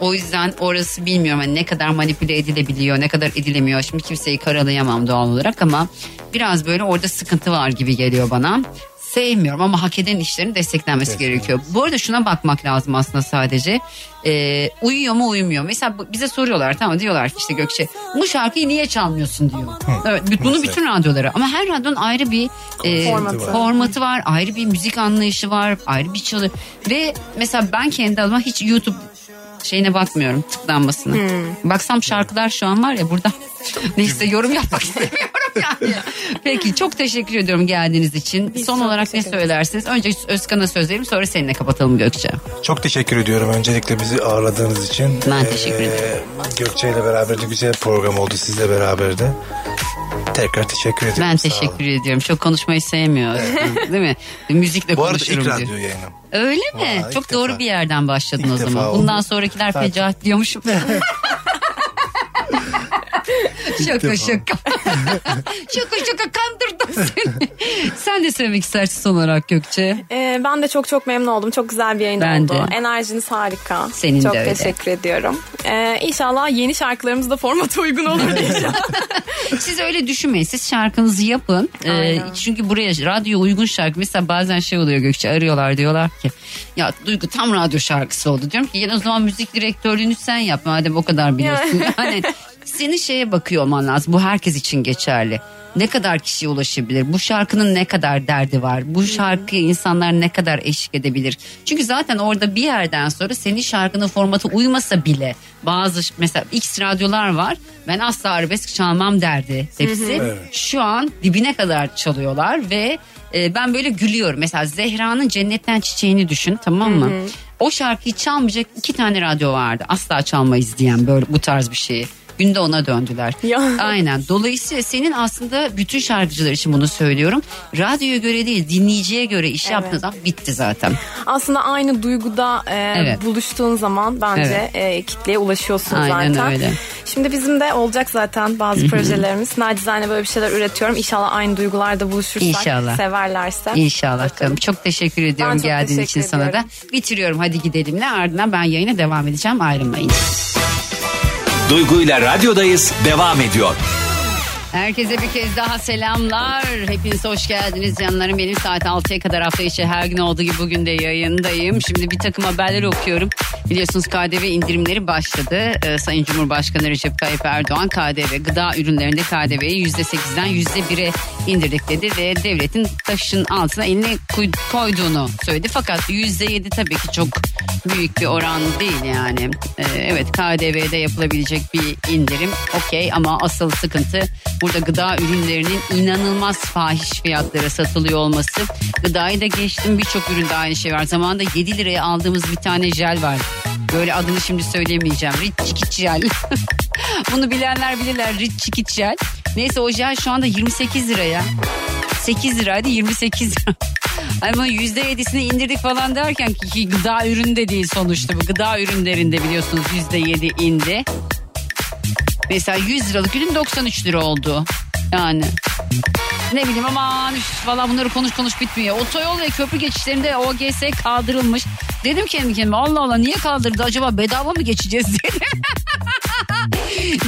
O yüzden orası bilmiyorum hani ne kadar manipüle edilebiliyor ne kadar edilemiyor. Şimdi kimseyi karalayamam doğal olarak ama biraz böyle orada sıkıntı var gibi geliyor bana. Sevmiyorum ama hak eden işlerin desteklenmesi gerekiyor. Bu arada şuna bakmak lazım aslında sadece. Ee, uyuyor mu uyumuyor. Mesela bize soruyorlar tamam diyorlar ki işte Gökçe bu şarkıyı niye çalmıyorsun diyor. Evet, bunu Mesela. bütün radyolara ama her radyonun ayrı bir e, Formatı var. formatı var. Ayrı bir müzik anlayışı var. Ayrı bir çalı. Ve mesela ben kendi adıma hiç YouTube şeyine bakmıyorum tıklanmasına. Baksam şarkılar şu an var ya burada. Neyse yorum yapmak istemiyorum. Yani. Peki çok teşekkür ediyorum geldiğiniz için. Biz Son olarak ne söylersiniz? Önce Özkan'a söz vereyim sonra seninle kapatalım Gökçe. Çok teşekkür ediyorum öncelikle bizi ağırladığınız için. Ben teşekkür ederim. Gökçe ile beraber de güzel bir program oldu sizle beraber de. Tekrar teşekkür ederim. Ben teşekkür ediyorum. Çok konuşmayı sevmiyor. Özkan, Değil mi? Müzikle Bu arada konuşurum ilk diyor. radyo yayınım. Öyle mi? Vay, ilk Çok doğru defa. bir yerden başladın İlk o zaman. oldu. Bundan sonrakiler fecaat diyormuşum. şaka şaka. şaka şaka kandırdım seni. Sen de söylemek istersin son olarak Gökçe. Ee, ben de çok çok memnun oldum. Çok güzel bir yayın Ben oldu. de. Enerjiniz harika. Senin de çok öyle. teşekkür ediyorum. Ee, inşallah yeni şarkılarımız da formata uygun olur diye. Siz öyle düşünmeyin. Siz şarkınızı yapın. Ee, çünkü buraya radyo uygun şarkı. Mesela bazen şey oluyor Gökçe arıyorlar diyorlar ki ya Duygu tam radyo şarkısı oldu. Diyorum ki "Ya o zaman müzik direktörlüğünü sen yap madem o kadar biliyorsun. hani senin şeye bakıyor olman lazım. Bu herkes için geçerli. Ne kadar kişiye ulaşabilir? Bu şarkının ne kadar derdi var? Bu şarkıya insanlar ne kadar eşlik edebilir? Çünkü zaten orada bir yerden sonra senin şarkının formatı uymasa bile bazı mesela X radyolar var. Ben asla arabesk çalmam derdi hepsi. Şu an dibine kadar çalıyorlar ve e, ben böyle gülüyorum. Mesela Zehra'nın Cennetten Çiçeğini düşün tamam mı? O şarkıyı çalmayacak iki tane radyo vardı. Asla çalmayız diyen böyle bu tarz bir şeyi. Günde ona döndüler. Ya. Aynen. Dolayısıyla senin aslında bütün şarkıcılar için bunu söylüyorum. Radyoya göre değil dinleyiciye göre iş yaptığın zaman bitti zaten. Aslında aynı duyguda e, Evet. buluştuğun zaman bence Evet. e, kitleye ulaşıyorsun Aynen zaten. öyle. Şimdi bizim de olacak zaten bazı projelerimiz. Nacizane böyle bir şeyler üretiyorum. İnşallah aynı duygularda buluşursak. İnşallah. Severlerse. İnşallah Bakalım. canım. Çok teşekkür ediyorum çok geldiğin için teşekkür sana da. ediyorum. Bitiriyorum hadi gidelimle ardından ben yayına devam edeceğim ayrılmayın. Duygu ile radyodayız devam ediyor. Herkese bir kez daha selamlar. Hepiniz hoş geldiniz canlarım. Benim saat 6'ya kadar hafta içi her gün olduğu gibi bugün de yayındayım. Şimdi bir takım haberler okuyorum. Biliyorsunuz KDV indirimleri başladı. Ee, Sayın Cumhurbaşkanı Recep Tayyip Erdoğan KDV gıda ürünlerinde KDV'yi %8'den %1'e indirdik dedi ve devletin taşın altına elini koy- koyduğunu söyledi. Fakat %7 tabii ki çok büyük bir oran değil yani. Ee, evet KDV'de yapılabilecek bir indirim okey ama asıl sıkıntı burada gıda ürünlerinin inanılmaz fahiş fiyatlara satılıyor olması. Gıdayı da geçtim birçok üründe aynı şey var. Zamanında 7 liraya aldığımız bir tane jel var. Böyle adını şimdi söyleyemeyeceğim. Rich Çikit jel. Bunu bilenler bilirler Rich Çikit jel. Neyse o jel şu anda 28 liraya. 8 liraydı 28 lira. Ama %7'sini indirdik falan derken ki, gıda ürünü de değil sonuçta bu. Gıda ürünlerinde biliyorsunuz %7 indi. Mesela 100 liralık ürün 93 lira oldu. Yani. Ne bileyim aman üf falan bunları konuş konuş bitmiyor. Otoyol ve köprü geçişlerinde OGS kaldırılmış. Dedim kendi kendime Allah Allah niye kaldırdı? Acaba bedava mı geçeceğiz? dedim.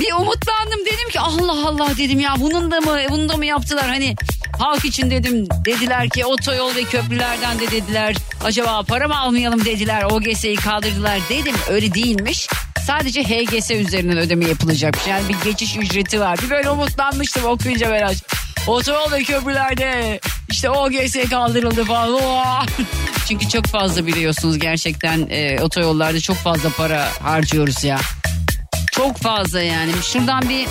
bir umutlandım. Dedim ki Allah Allah dedim ya. Bunun da mı bunu da mı yaptılar? Hani halk için dedim dediler ki otoyol ve köprülerden de dediler. Acaba para mı almayalım? dediler. OGS'yi kaldırdılar dedim. Öyle değilmiş sadece HGS üzerinden ödeme yapılacakmış yani bir geçiş ücreti var bir böyle umutlanmıştım okuyunca ben otoyol ve köprülerde işte OGS kaldırıldı falan Oha! çünkü çok fazla biliyorsunuz gerçekten e, otoyollarda çok fazla para harcıyoruz ya çok fazla yani. Şuradan bir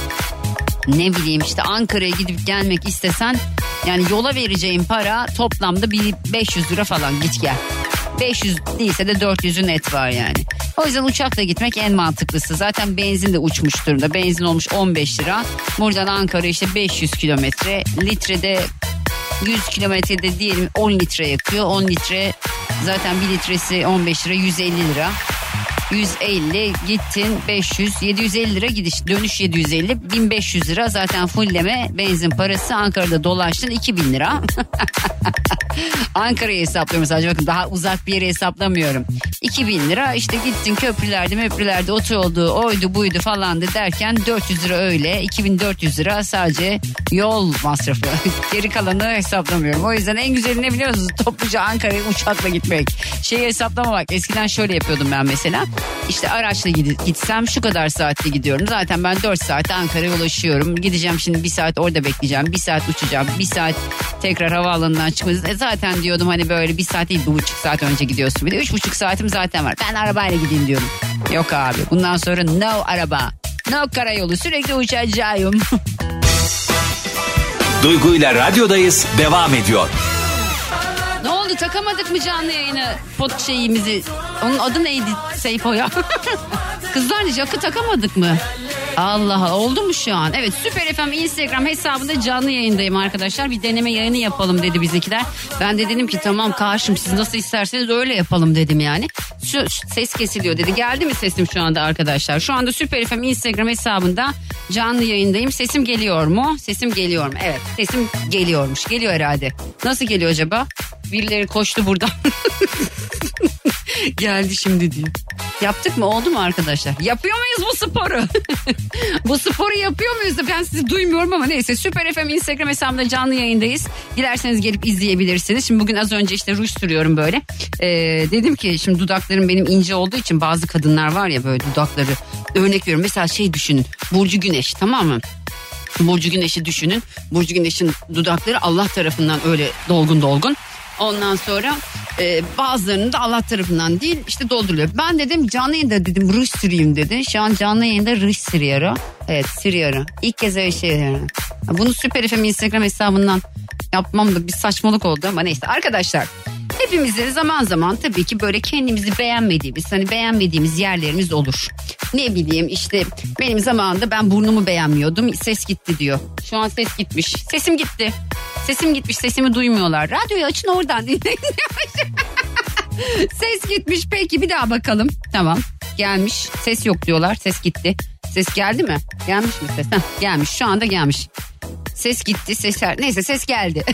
ne bileyim işte Ankara'ya gidip gelmek istesen yani yola vereceğin para toplamda bir 500 lira falan git gel. 500 değilse de 400'ün net var yani. O yüzden uçakla gitmek en mantıklısı. Zaten benzin de uçmuş durumda. Benzin olmuş 15 lira. Buradan Ankara işte 500 kilometre. Litrede 100 kilometrede diyelim 10 litre yakıyor. 10 litre zaten 1 litresi 15 lira 150 lira. 150 gittin 500 750 lira gidiş dönüş 750 1500 lira zaten fullleme benzin parası Ankara'da dolaştın 2000 lira Ankara'yı hesaplıyorum sadece bakın daha uzak bir yere hesaplamıyorum 2000 lira işte gittin köprülerde möprülerde otoyoldu oydu buydu falandı derken 400 lira öyle 2400 lira sadece yol masrafı geri kalanı hesaplamıyorum o yüzden en güzeli ne biliyor musunuz topluca Ankara'ya uçakla gitmek şeyi hesaplamamak eskiden şöyle yapıyordum ben mesela işte araçla gitsem şu kadar saatte gidiyorum. Zaten ben 4 saatte Ankara'ya ulaşıyorum. Gideceğim şimdi bir saat orada bekleyeceğim. Bir saat uçacağım. Bir saat tekrar havaalanından çıkmayacağız. E zaten diyordum hani böyle bir saat değil bir buçuk saat önce gidiyorsun. Bir de üç buçuk saatim zaten var. Ben arabayla gideyim diyorum. Yok abi bundan sonra no araba. No karayolu sürekli uçacağım. Duygu ile radyodayız devam ediyor. Ne oldu takamadık mı canlı yayını pot şeyimizi? Onun adı neydi Seyfo ya? Kızlar Jack'ı takamadık mı? Allah Allah oldu mu şu an? Evet Süper FM Instagram hesabında canlı yayındayım arkadaşlar. Bir deneme yayını yapalım dedi bizimkiler. Ben de dedim ki tamam karşım siz nasıl isterseniz öyle yapalım dedim yani. Şu, ses kesiliyor dedi. Geldi mi sesim şu anda arkadaşlar? Şu anda Süper FM Instagram hesabında canlı yayındayım. Sesim geliyor mu? Sesim geliyor mu? Evet sesim geliyormuş. Geliyor herhalde. Nasıl geliyor acaba? Birileri koştu buradan. Geldi şimdi diyor. Yaptık mı oldu mu arkadaşlar? Yapıyor muyuz bu sporu? bu sporu yapıyor muyuz ben sizi duymuyorum ama neyse. Süper FM Instagram hesabında canlı yayındayız. Dilerseniz gelip izleyebilirsiniz. Şimdi bugün az önce işte ruj sürüyorum böyle. Ee, dedim ki şimdi dudaklarım benim ince olduğu için bazı kadınlar var ya böyle dudakları örnek veriyorum. Mesela şey düşünün Burcu Güneş tamam mı? Burcu Güneş'i düşünün. Burcu Güneş'in dudakları Allah tarafından öyle dolgun dolgun. Ondan sonra e, bazılarının da Allah tarafından değil işte dolduruluyor. Ben dedim canlı yayında dedim ruj süreyim dedi. Şu an canlı yayında ruj sürüyorum. Evet sürüyorum. İlk kez öyle şey yapıyorum. Bunu Süper FM Instagram hesabından yapmam da bir saçmalık oldu ama neyse. Arkadaşlar hepimizde zaman zaman tabii ki böyle kendimizi beğenmediğimiz hani beğenmediğimiz yerlerimiz olur. Ne bileyim işte benim zamanında ben burnumu beğenmiyordum ses gitti diyor. Şu an ses gitmiş. Sesim gitti. Sesim gitmiş sesimi duymuyorlar. Radyoyu açın oradan dinleyin. ses gitmiş peki bir daha bakalım. Tamam gelmiş ses yok diyorlar ses gitti. Ses geldi mi? Gelmiş mi ses? Heh, gelmiş şu anda gelmiş. Ses gitti sesler neyse ses geldi.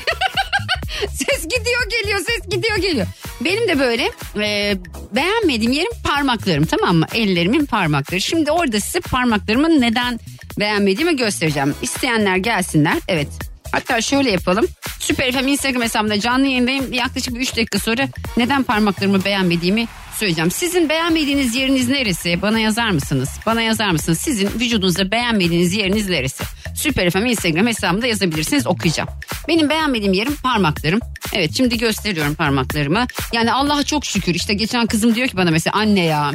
ses gidiyor geliyor ses gidiyor geliyor. Benim de böyle e, beğenmediğim yerim parmaklarım tamam mı? Ellerimin parmakları. Şimdi orada size parmaklarımın neden beğenmediğimi göstereceğim. İsteyenler gelsinler. Evet Hatta şöyle yapalım. Süper FM Instagram hesabımda canlı yayındayım. Yaklaşık 3 dakika sonra neden parmaklarımı beğenmediğimi söyleyeceğim. Sizin beğenmediğiniz yeriniz neresi? Bana yazar mısınız? Bana yazar mısınız? Sizin vücudunuzda beğenmediğiniz yeriniz neresi? Süper FM Instagram hesabımda yazabilirsiniz okuyacağım. Benim beğenmediğim yerim parmaklarım. Evet şimdi gösteriyorum parmaklarımı. Yani Allah'a çok şükür. İşte geçen kızım diyor ki bana mesela anne ya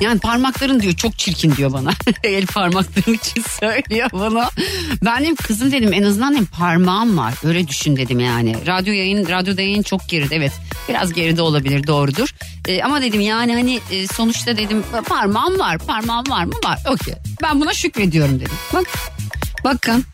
yani parmakların diyor çok çirkin diyor bana. El parmaklarım için söylüyor bana. Ben dedim kızım dedim en azından dedim parmağım var. Öyle düşün dedim yani. Radyo yayın, radyoda yayın çok geride evet. Biraz geride olabilir doğrudur. Ee, ama dedim yani hani e, sonuçta dedim parmağım var. Parmağım var mı? Var. Okey. Ben buna şükrediyorum dedim. Bak. Bakın.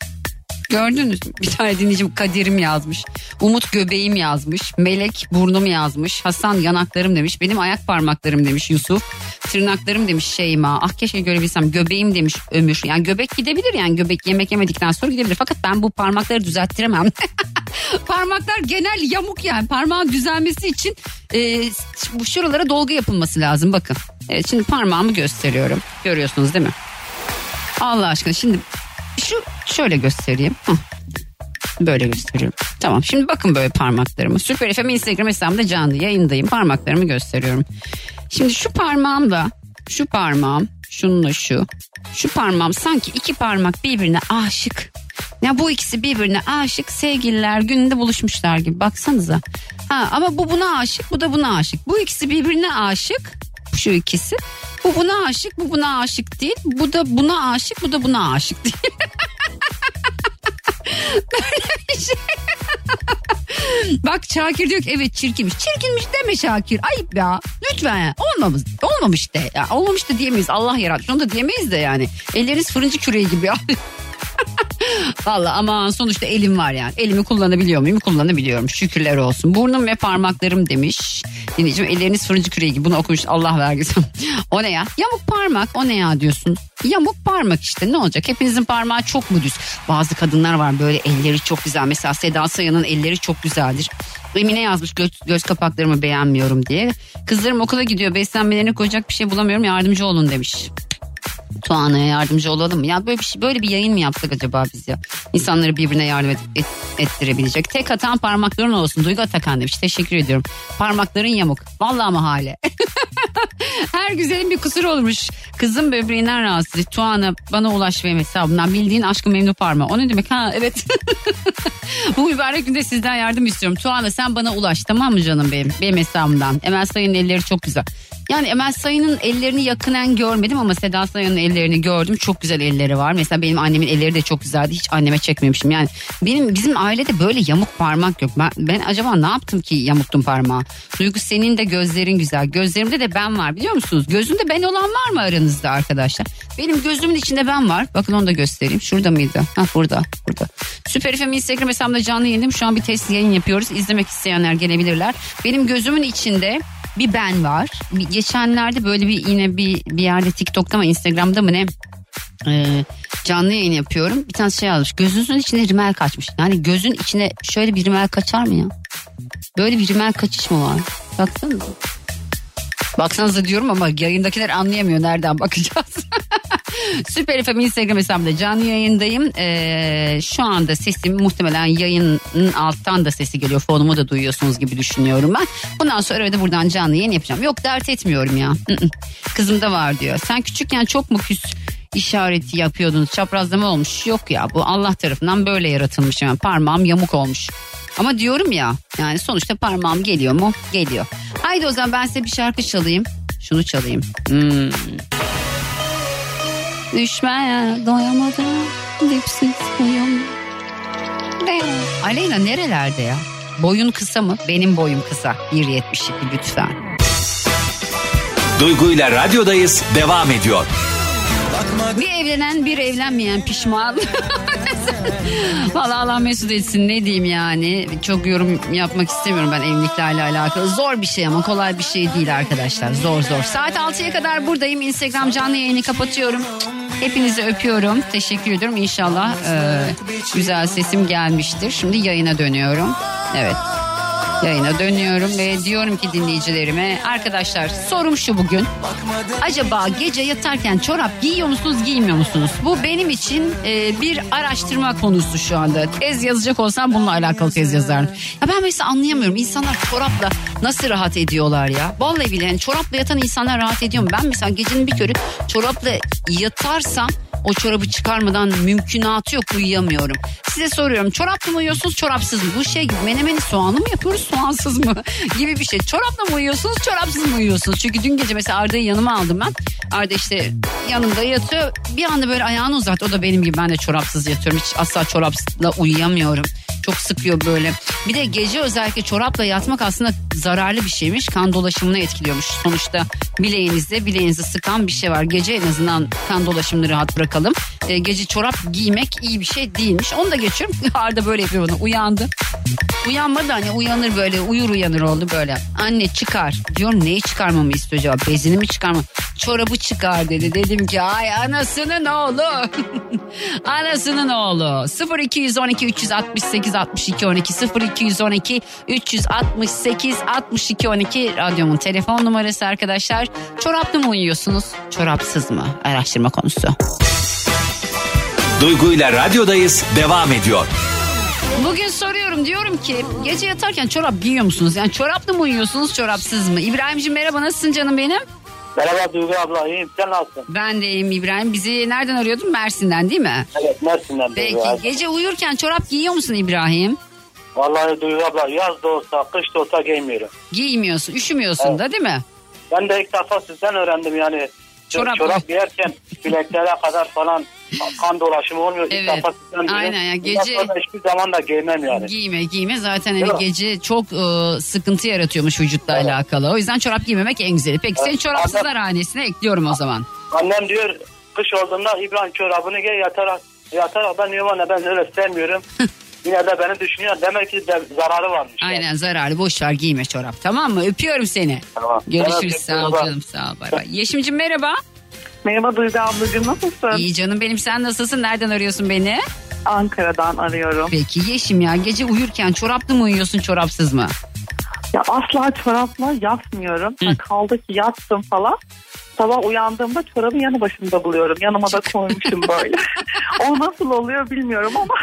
Gördünüz mü? Bir tane dinleyicim Kadir'im yazmış. Umut göbeğim yazmış. Melek burnum yazmış. Hasan yanaklarım demiş. Benim ayak parmaklarım demiş Yusuf. Tırnaklarım demiş Şeyma. Ah keşke görebilsem. Göbeğim demiş Ömür. Yani göbek gidebilir yani göbek yemek yemedikten sonra gidebilir. Fakat ben bu parmakları düzelttiremem. Parmaklar genel yamuk yani. Parmağın düzelmesi için e, şuralara dolgu yapılması lazım. Bakın. Evet, şimdi parmağımı gösteriyorum. Görüyorsunuz değil mi? Allah aşkına şimdi şu şöyle göstereyim. Böyle gösteriyorum. Tamam şimdi bakın böyle parmaklarımı. Süper FM Instagram hesabımda canlı yayındayım. Parmaklarımı gösteriyorum. Şimdi şu parmağımla şu parmağım şununla şu. Şu parmağım sanki iki parmak birbirine aşık. Ya bu ikisi birbirine aşık sevgililer gününde buluşmuşlar gibi baksanıza. Ha, ama bu buna aşık bu da buna aşık. Bu ikisi birbirine aşık şu ikisi. Bu buna aşık bu buna aşık değil. Bu da buna aşık bu da buna aşık değil. Bak Şakir diyor ki evet çirkinmiş. Çirkinmiş deme Şakir. Ayıp ya. Lütfen ya. Olmamış, olmamış de. Ya. Olmamış da diyemeyiz. Allah yaratmış. Onu da diyemeyiz de yani. Elleriniz fırıncı küreği gibi ya. Valla ama sonuçta elim var yani. Elimi kullanabiliyor muyum? Kullanabiliyorum. Şükürler olsun. Burnum ve parmaklarım demiş. Dinleyicim elleriniz fırıncı küreği gibi. Bunu okumuş Allah vergisi. o ne ya? Yamuk parmak o ne ya diyorsun. Yamuk parmak işte ne olacak? Hepinizin parmağı çok mu düz? Bazı kadınlar var böyle elleri çok güzel. Mesela Seda Sayan'ın elleri çok güzeldir. Emine yazmış göz, göz kapaklarımı beğenmiyorum diye. Kızlarım okula gidiyor beslenmelerine koyacak bir şey bulamıyorum yardımcı olun demiş. Tuana'ya yardımcı olalım mı? Ya böyle bir şey, böyle bir yayın mı yaptık acaba biz ya? İnsanları birbirine yardım et, et, ettirebilecek. Tek atan parmakların olsun. Duygu Atakan demiş. Teşekkür ediyorum. Parmakların yamuk. Vallahi mahale. Her güzelin bir kusuru olmuş. Kızım böbreğinden rahatsız. Tuana bana ulaş benim hesabımdan. Bildiğin aşkı memnu parmağı. O ne demek? Ha evet. Bu mübarek günde sizden yardım istiyorum. Tuana sen bana ulaş tamam mı canım benim? Benim hesabımdan. Emel Sayın elleri çok güzel. Yani Emel Sayın'ın ellerini yakından görmedim ama Seda Sayan'ın ellerini gördüm. Çok güzel elleri var. Mesela benim annemin elleri de çok güzeldi. Hiç anneme çekmemişim. Yani benim bizim ailede böyle yamuk parmak yok. Ben, ben acaba ne yaptım ki yamuktum parmağı? Duygu senin de gözlerin güzel. Gözlerimde de ben var biliyor musunuz? Gözünde ben olan var mı aranızda arkadaşlar? Benim gözümün içinde ben var. Bakın onu da göstereyim. Şurada mıydı? Ha burada. Burada. Süper FM Instagram hesabımda canlı yayınım. Şu an bir test yayın yapıyoruz. İzlemek isteyenler gelebilirler. Benim gözümün içinde bir ben var. Geçenlerde böyle bir yine bir, bir yerde TikTok'ta mı Instagram'da mı ne Ee, canlı yayın yapıyorum. Bir tane şey yazmış. Gözünüzün içine rimel kaçmış. Yani gözün içine şöyle bir rimel kaçar mı ya? Böyle bir rimel kaçış mı var? Baksanıza. Baksanıza diyorum ama yayındakiler anlayamıyor nereden bakacağız. Süper FM Instagram hesabımda canlı yayındayım. Ee, şu anda sesim muhtemelen yayının alttan da sesi geliyor. Fonumu da duyuyorsunuz gibi düşünüyorum ben. Bundan sonra da buradan canlı yayın yapacağım. Yok dert etmiyorum ya. Kızım da var diyor. Sen küçükken çok mu küs işareti yapıyordunuz? Çaprazlama olmuş. Yok ya bu Allah tarafından böyle yaratılmış. Yani parmağım yamuk olmuş. Ama diyorum ya yani sonuçta parmağım geliyor mu? Geliyor. Haydi o zaman ben size bir şarkı çalayım. Şunu çalayım. Hmm. Düşmeye doyamadım dipsiz kuyum. Aleyna nerelerde ya? Boyun kısa mı? Benim boyum kısa. 1.72 lütfen. Duygu ile radyodayız devam ediyor. Bir evlenen bir evlenmeyen pişman. Valla Allah mesut etsin ne diyeyim yani. Çok yorum yapmak istemiyorum ben evliliklerle alakalı. Zor bir şey ama kolay bir şey değil arkadaşlar. Zor zor. Saat 6'ya kadar buradayım. Instagram canlı yayını kapatıyorum. Hepinizi öpüyorum. Teşekkür ediyorum. İnşallah e, güzel sesim gelmiştir. Şimdi yayına dönüyorum. Evet. Yayına dönüyorum ve diyorum ki dinleyicilerime arkadaşlar sorum şu bugün. Acaba gece yatarken çorap giyiyor musunuz giymiyor musunuz? Bu benim için e, bir araştırma konusu şu anda. Tez yazacak olsam bununla alakalı tez yazardım. Ya ben mesela anlayamıyorum insanlar çorapla nasıl rahat ediyorlar ya? Vallahi bile yani çorapla yatan insanlar rahat ediyor mu? Ben mesela gecenin bir körü çorapla yatarsam o çorabı çıkarmadan mümkünatı yok uyuyamıyorum. Size soruyorum çorapla mı uyuyorsunuz çorapsız mı? Bu şey gibi menemeni soğanlı mı yapıyoruz soğansız mı? gibi bir şey. Çorapla mı uyuyorsunuz çorapsız mı uyuyorsunuz? Çünkü dün gece mesela Arda'yı yanıma aldım ben. Arda işte yanımda yatıyor. Bir anda böyle ayağını uzattı. O da benim gibi ben de çorapsız yatıyorum. Hiç asla çorapla uyuyamıyorum. Çok sıkıyor böyle. Bir de gece özellikle çorapla yatmak aslında zararlı bir şeymiş. Kan dolaşımını etkiliyormuş. Sonuçta bileğinizde bileğinizi sıkan bir şey var. Gece en azından kan dolaşımını rahat bırakalım. Ee, gece çorap giymek iyi bir şey değilmiş. Onu da geçiyorum. Arda böyle yapıyor bana. Uyandı. Uyanmadı hani uyanır böyle uyur uyanır oldu böyle. Anne çıkar. Diyorum neyi çıkarmamı istiyor acaba? Bezini mi çıkarmam? Çorabı çıkar dedi. Dedim ki ay anasının oğlu. anasının oğlu. 0212 368 62 12 0212 368 62 12 radyomun telefon numarası arkadaşlar. Çoraplı mı uyuyorsunuz? Çorapsız mı? Araştırma konusu. Duygu ile radyodayız devam ediyor. Bugün soruyorum diyorum ki gece yatarken çorap giyiyor musunuz? Yani çoraplı mı uyuyorsunuz çorapsız mı? İbrahimciğim merhaba nasılsın canım benim? Merhaba Duygu abla iyiyim sen nasılsın? Ben de iyiyim İbrahim. Bizi nereden arıyordun? Mersin'den değil mi? Evet Mersin'den Peki Duygu abla. gece uyurken çorap giyiyor musun İbrahim? Vallahi Duygu abla yaz da olsa kış da olsa giymiyorum. Giymiyorsun, üşümüyorsun Evet. da değil mi? Ben de ilk defa sizden öğrendim yani. Çorap- Çorap, giyerken bileklere kadar falan kan dolaşımı olmuyor. Evet. Aynen ya, Bundan gece- hiçbir zaman da giymem yani. Giyme giyme zaten hani gece çok e, sıkıntı yaratıyormuş vücutla alakalı. O yüzden çorap giymemek en güzeli. Peki seni Evet. çorapsızlar hanesine ekliyorum o zaman. Annem diyor kış olduğunda İbrahim çorabını giy yatarak. Yatarak ben diyorum anne ben öyle sevmiyorum. Yine de beni düşünüyor. Demek ki de zararı varmış. Aynen zararlı boş ver giyme çorap tamam mı? Öpüyorum seni. Tamam. Görüşürüz Evet, sağ ol canım sağ ol bay bay. Yeşim'cim merhaba. Merhaba Duygu ablacığım nasılsın? İyi canım benim sen nasılsın? Nereden arıyorsun beni? Ankara'dan arıyorum. Peki Yeşim ya gece uyurken çoraplı mı uyuyorsun çorapsız mı? Ya asla çorapla yatmıyorum. Kaldı ki yattım falan. Sabah uyandığımda çorabı yanı başımda buluyorum. Yanıma da koymuşum böyle. o nasıl oluyor bilmiyorum ama.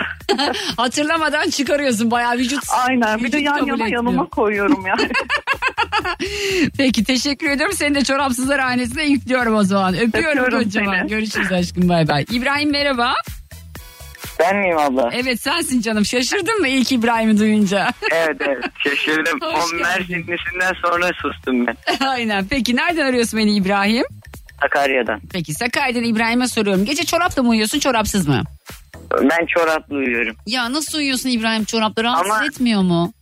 Hatırlamadan çıkarıyorsun bayağı vücut. Aynen bir de vücut yan yana etmiyor. yanıma koyuyorum yani. Peki teşekkür ediyorum. Seni de çorapsızlar hanesine yüklüyorum o zaman. Öpüyorum Öpüyorum kocaman. seni. Görüşürüz aşkım bay bay. İbrahim merhaba. Ben miyim abla? Evet sensin canım. Şaşırdın mı ilk İbrahim'i duyunca? Evet evet şaşırdım. Hoş o Mersinlisinden sonra sustum ben. Aynen. Peki nereden arıyorsun beni İbrahim? Sakarya'dan. Peki Sakarya'dan İbrahim'e soruyorum. Gece çorapla mı uyuyorsun çorapsız mı? Ben çoraplı uyuyorum. Ya nasıl uyuyorsun İbrahim çorapla rahatsız Ama- etmiyor mu?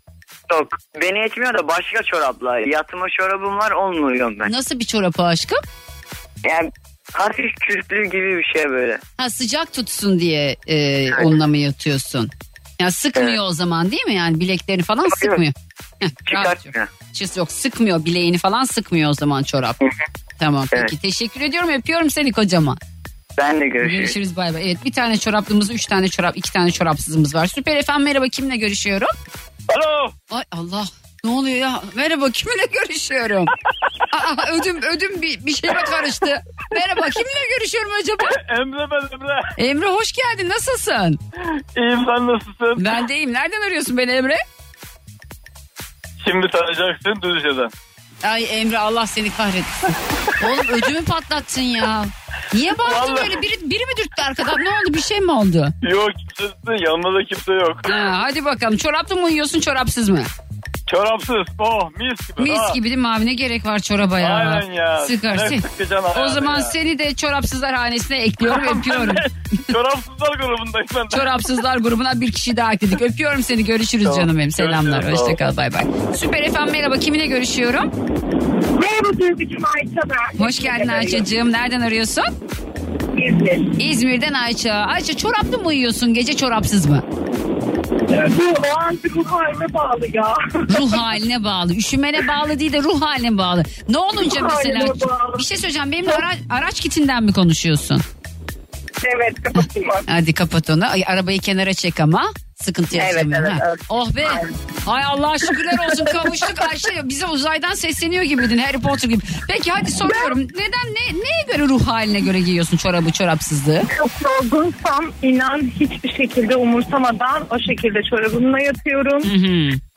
Yok beni etmiyor da başka çorapla. Yatma çorabım var onunla uyuyorum ben. Nasıl bir çorapı aşkım? Yani hafif kürklü gibi bir şey böyle. Ha sıcak tutsun diye e, onunla mı yatıyorsun? Ya sıkmıyor o zaman değil mi? Yani bileklerini falan sıkmıyor. Heh, rahat Çıkartmıyor. Çiz yok sıkmıyor bileğini falan sıkmıyor o zaman çorap. tamam peki Evet. teşekkür ediyorum öpüyorum seni kocaman. Ben de görüşürüz. Görüşürüz bay bay. Evet bir tane çoraplımız, üç tane çorap, iki tane çorapsızımız var. Süper efendim merhaba kimle görüşüyorum? Alo. Ay Allah ne oluyor ya? Merhaba kiminle görüşüyorum? Aa, ödüm ödüm bir, bir şeyime karıştı. Merhaba kiminle görüşüyorum acaba? Emre ben Emre. Emre hoş geldin nasılsın? İyiyim sen nasılsın? Ben de iyiyim. Nereden arıyorsun beni Emre? Şimdi tanıyacaksın Düzce'den. Ay Emre Allah seni kahretsin. Oğlum ödümü patlattın ya. Niye bağırdın Vallahi- öyle? Biri, biri mi dürttü arkadan? Ne oldu? Bir şey mi oldu? Yok kimse yanımda da kimse yok. Ha, hadi bakalım. Çoraplı mı uyuyorsun çorapsız mı? Çorapsız. Oh mis gibi. Mis ha. gibi değil mi abi? Ne gerek var çoraba ya? Aynen ya. Sıkar. Ne Sen- sıkacaksın O zaman ya. seni de çorapsızlar hanesine ekliyorum. Öpüyorum. Çorapsızlar grubundayım ben de. Çorapsızlar grubuna bir kişi daha ekledik. Öpüyorum seni. Görüşürüz Tamam. canım benim. Selamlar. Hoşçakal. Bay bay. Süper FM merhaba. Kiminle görüşüyorum? Merhaba Duygucuğum Ayça ben. Hoş geldin Ayça'cığım. Nereden arıyorsun? İzmir. İzmir'den Ayça. Ayça çoraplı mı uyuyorsun? Gece çorapsız mı? Bu o anki ruh haline bağlı ya. Ruh haline bağlı. Üşümene bağlı değil de ruh haline bağlı. Ne olunca Ruh mesela? Bir şey söyleyeceğim. Benimle ara- araç kitinden mi konuşuyorsun? evet kapatayım. Hadi kapat onu. Ay, arabayı kenara çek ama. Sıkıntı Evet, yaşamayın. evet, ha. evet. Oh be. Hay Allah şükürler olsun kavuştuk Ayşe. Bize uzaydan sesleniyor gibiydin Harry Potter gibi. Peki hadi soruyorum. Neden ne neye göre ruh haline göre giyiyorsun çorabı çorapsızlığı? Çok yorgunsam inan hiçbir şekilde umursamadan o şekilde çorabımla yatıyorum.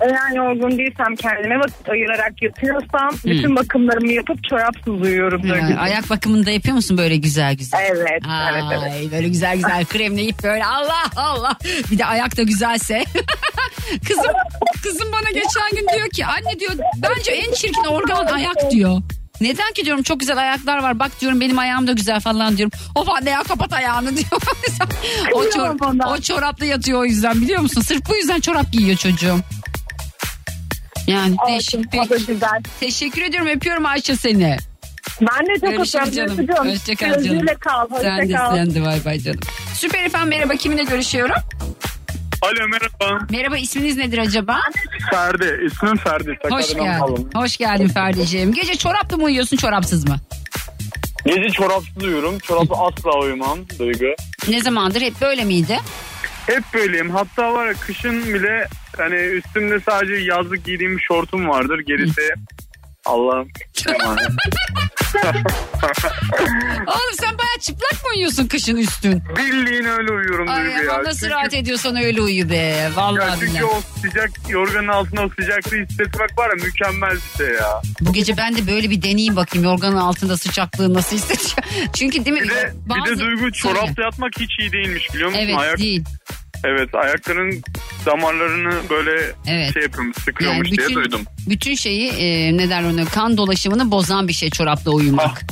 Eğer yorgun değilsem kendime vakit ayırarak yatıyorsam bütün bakımlarımı yapıp çorapsız uyuyorum. Duygucuğum. ayak bakımını da yapıyor musun böyle güzel güzel? Evet, Ay, evet, evet. Böyle güzel güzel kremleyip böyle Allah Allah. Bir de ayak da güzelse. kızım kızım bana geçen gün diyor ki anne diyor bence en çirkin organ ayak diyor. Neden ki diyorum çok güzel ayaklar var. Bak diyorum benim ayağım da güzel falan diyorum. Of anne ya kapat ayağını diyor. o, çor- o çorapla yatıyor o yüzden biliyor musun? Sırf bu yüzden çorap giyiyor çocuğum. Yani değişik. Peki. Teşekkür ediyorum öpüyorum Ayşe seni. Ben de çok Görüşürüz öpüyorum. canım. Duygucuğum. Hoşçakal canım. Gözüyle kal. Sen de sen de bay bay canım. Süper efendim merhaba kiminle görüşüyorum? Alo merhaba. Merhaba isminiz nedir acaba? Ferdi. İsmim Ferdi. Hoş geldin. Hoş geldin Ferdi'ciğim. Gece çoraplı mı uyuyorsun çorapsız mı? Gece çorapsız uyuyorum. Çoraplı asla uyumam Duygu. Ne zamandır hep böyle miydi? Hep böyleyim. Hatta var ya kışın bile hani üstümde sadece yazlık giydiğim bir şortum vardır. Gerisi Allah'ım. emanet. Oğlum sen bayağı çıplak mı uyuyorsun kışın üstün? Bildiğin öyle uyuyorum Ay Duygu ya. aman nasıl Çünkü- rahat ediyorsan öyle uyu be. Vallahi Ya çünkü o sıcak yorganın altında o sıcaklığı hissetmek var ya mükemmel bir şey ya. Bu gece ben de böyle bir deneyeyim bakayım yorganın altında sıcaklığı nasıl hissediyor. Çünkü değil mi? Bir de, bir de Duygu Söyle. çorapla yatmak hiç iyi değilmiş biliyor musun? Evet değil. Evet ayakların damarlarını böyle Evet. şey yapıyormuş sıkıyormuş Yani diye bütün- duydum. Bütün şeyi e, ne der onu kan dolaşımını bozan bir şey çorapla uyumak.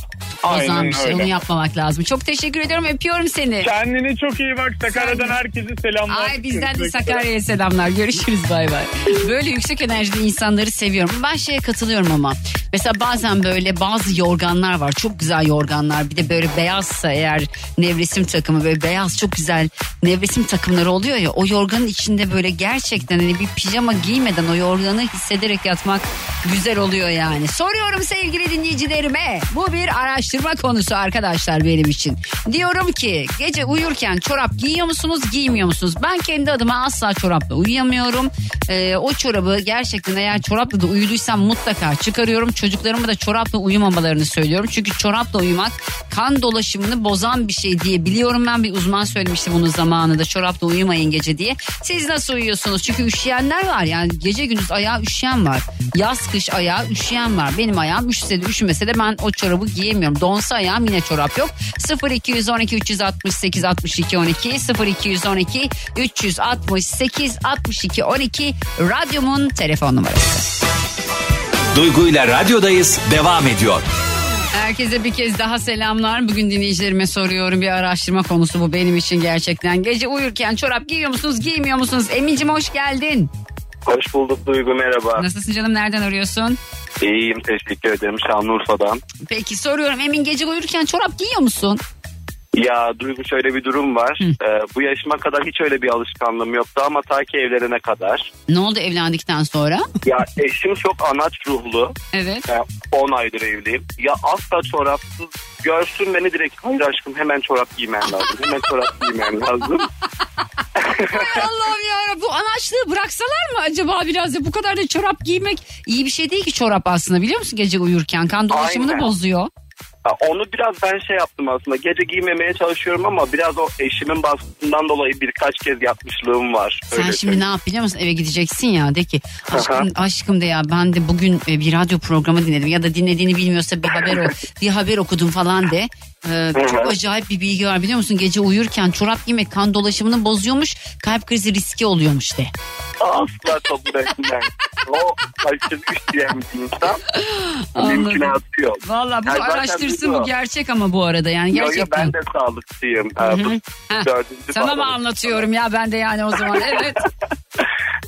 Bozan aynen bir şey öyle. onu yapmamak lazım. Çok teşekkür ediyorum öpüyorum seni. Kendine çok iyi bak. Sakarya'dan herkese selamlar. Ay bizden de. Sakarya'ya selamlar. Görüşürüz bay bay. Böyle yüksek enerjili insanları seviyorum. Ben şeye katılıyorum ama. Mesela bazen böyle bazı yorganlar var. Çok güzel yorganlar. Bir de böyle beyazsa eğer nevresim takımı böyle beyaz çok güzel nevresim takımları oluyor ya. O yorganın içinde böyle gerçekten hani bir pijama giymeden o yorganı hissederek yatmak güzel oluyor yani. Soruyorum sevgili dinleyicilerime. Bu bir araştırma konusu arkadaşlar benim için. Diyorum ki gece uyurken çorap giyiyor musunuz giymiyor musunuz? Ben kendi adıma asla çorapla uyuyamıyorum. Ee, o çorabı gerçekten eğer çorapla da uyuduysam mutlaka çıkarıyorum. Çocuklarıma da çorapla uyumamalarını söylüyorum. Çünkü çorapla uyumak kan dolaşımını bozan bir şey diye biliyorum ben bir uzman söylemişti bunun zamanında çorapla uyumayın gece diye. Siz nasıl uyuyorsunuz? Çünkü üşüyenler var yani gece gündüz ayağı üşüyen var. Yaz kış ayağı üşüyen var. Benim ayağım üşüse de üşümese de ben o çorabı giyemiyorum. Donsa ayağım yine çorap yok. 0212 368 62 12 0212 368 62 12 radyomun telefon numarası. Duygu ile radyodayız devam ediyor. Herkese bir kez daha selamlar. Bugün dinleyicilerime soruyorum bir araştırma konusu bu benim için gerçekten. Gece uyurken çorap giyiyor musunuz giymiyor musunuz? Emincim hoş geldin. Hoş bulduk Duygu merhaba. Nasılsın canım nereden arıyorsun? İyiyim teşekkür ederim Şanlıurfa'dan. Peki soruyorum Emin gece uyurken çorap giyiyor musun? Ya Duygu şöyle bir durum var. Ee, bu yaşıma kadar hiç öyle bir alışkanlığım yoktu ama ta ki evlenene kadar. Ne oldu evlendikten sonra? Ya eşim çok anaç ruhlu. Evet. Yani 10 aydır evliyim. Ya asla çorapsız görsün beni direkt hayır aşkım hemen çorap giymen lazım. Hemen çorap giymen lazım. Allah'ım ya bu anaçlığı bıraksalar mı acaba biraz da bu kadar da çorap giymek iyi bir şey değil ki çorap aslında biliyor musun gece uyurken kan dolaşımını Aynen. bozuyor. Onu biraz ben şey yaptım aslında. Gece giymemeye çalışıyorum ama biraz o eşimin baskısından dolayı birkaç kez yapmışlığım var. Sen Öyle şimdi ne yap biliyor musun eve gideceksin ya de ki aşkım, Aha. aşkım de ya ben de bugün e, bir radyo programı dinledim ya da dinlediğini bilmiyorsa bir haber o bir haber okudum falan de. Ee, çok acayip bir bilgi var biliyor musun gece uyurken çorap giymek kan dolaşımını bozuyormuş kalp krizi riski oluyormuş de. Asla kabul etmem. o aşırı isteyen bir insan mümkünatı yok. Valla bu Yani araştırsın bu. gerçek ama bu arada yani Yo, yo, gerçekten. ben de sağlıkçıyım. Ee, dördüncü Sana mı anlatıyorum ya ben de yani o zaman evet.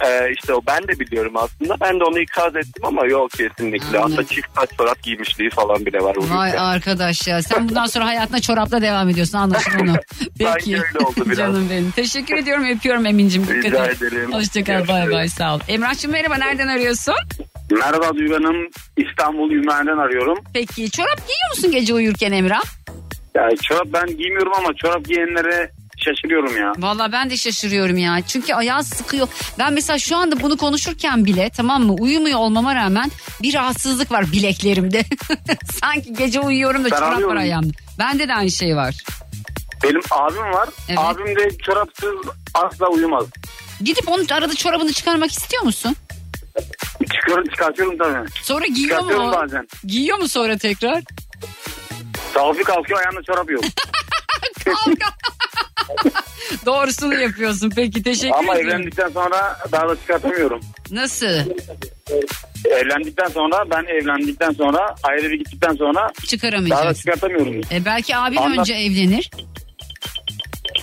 Ee, işte o ben de biliyorum aslında. Ben de onu ikaz ettim ama yok kesinlikle. Anladım. Hatta çift saç çorap giymişliği falan bile var. Vay uyurken. arkadaş ya sen bundan sonra hayatına çorapla devam ediyorsun anlaşılan onu. Sanki öyle oldu biraz. Canım benim. Teşekkür ediyorum öpüyorum Emin'cim. Dikkat Rica et. ederim. Hoşçakal bay bay sağ ol. Emrah'cığım merhaba nereden arıyorsun? Merhaba Duygu Hanım. İstanbul Ümraniye'den arıyorum. Peki çorap giyiyor musun gece uyurken Emrah? Yani çorap ben giymiyorum ama çorap giyenlere şaşırıyorum ya. Valla ben de şaşırıyorum ya. Çünkü ayağı sıkıyor. Ben mesela şu anda bunu konuşurken bile tamam mı uyumuyor olmama rağmen bir rahatsızlık var bileklerimde. Sanki gece uyuyorum da Ben çorap var alıyorum. ayağımda. Bende de aynı şey var. Benim abim var. Evet. Abim de çorapsız asla uyumaz. Gidip onun arada çorabını çıkarmak istiyor musun? Çıkıyorum çıkartıyorum tabii. Sonra giyiyor mu? Bazen. Giyiyor mu sonra tekrar? Bir kalkıyor ayağında çorap yok. Doğrusunu yapıyorsun peki teşekkür ama ederim. evlendikten sonra daha da çıkartamıyorum. Nasıl? Evlendikten sonra ben evlendikten sonra ayrı bir gittikten sonra daha da Çıkaramayacaksın. çıkartamıyorum. E belki abin Anlat. önce evlenir.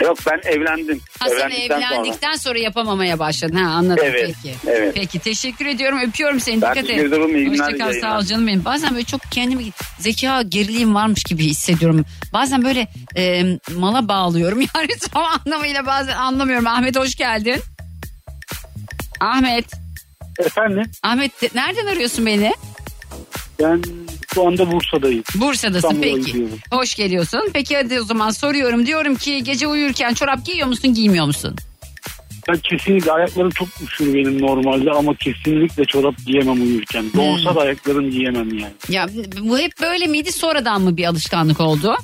Yok ben evlendim. Ha sen Evlendikten sonra. evlendikten sonra. yapamamaya başladın. Ha anladım Evet, peki. evet. Peki teşekkür ediyorum öpüyorum seni Ben dikkat et. Hoşçakal sağ ol canım benim. Bazen böyle çok kendimi zeka geriliğim varmış gibi hissediyorum. Bazen böyle e, mala bağlıyorum yani tam anlamıyla bazen anlamıyorum. Ahmet hoş geldin. Ahmet. Efendim? Ahmet de- nereden arıyorsun beni? Ben şu anda Bursa'dayım. Bursa'dasın İstanbul'a peki. gidiyorum. Hoş geliyorsun. Peki hadi o zaman soruyorum. Diyorum ki gece uyurken çorap giyiyor musun giymiyor musun? Ben kesinlikle ayaklarım çok üşür benim normalde ama kesinlikle çorap giyemem uyurken. Donsa da ayaklarım giyemem yani. Ya bu hep böyle miydi sonradan mı bir alışkanlık oldu?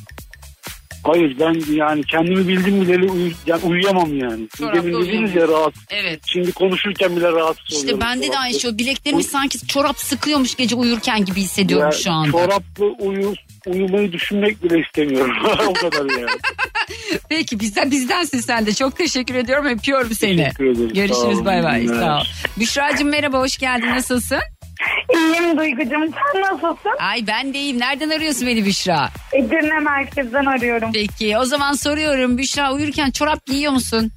Hayır ben yani kendimi bildim bileli uyu, yani uyuyamam yani. Siz Çorapla demin dediniz ya rahat. Evet. Şimdi konuşurken bile rahatsız İşte oluyorum. bende de aynı şey. o. Bileklerimi sanki çorap sıkıyormuş gece uyurken gibi hissediyorum Ya, şu anda. Çoraplı uyu, uyumayı düşünmek bile istemiyorum. o kadar yani. Peki bizden bizdensin sen de. Çok teşekkür ediyorum. Öpüyorum seni. Teşekkür ederim. Sağ Görüşürüz olun, bay bay. iyi günler. Sağ ol. Büşra'cığım merhaba hoş geldin. Nasılsın? İyiyim Duygucuğum sen nasılsın? Ay ben de iyiyim. Nereden arıyorsun beni Büşra? Edirne merkezden arıyorum. Peki o zaman soruyorum. Büşra uyurken çorap giyiyor musun?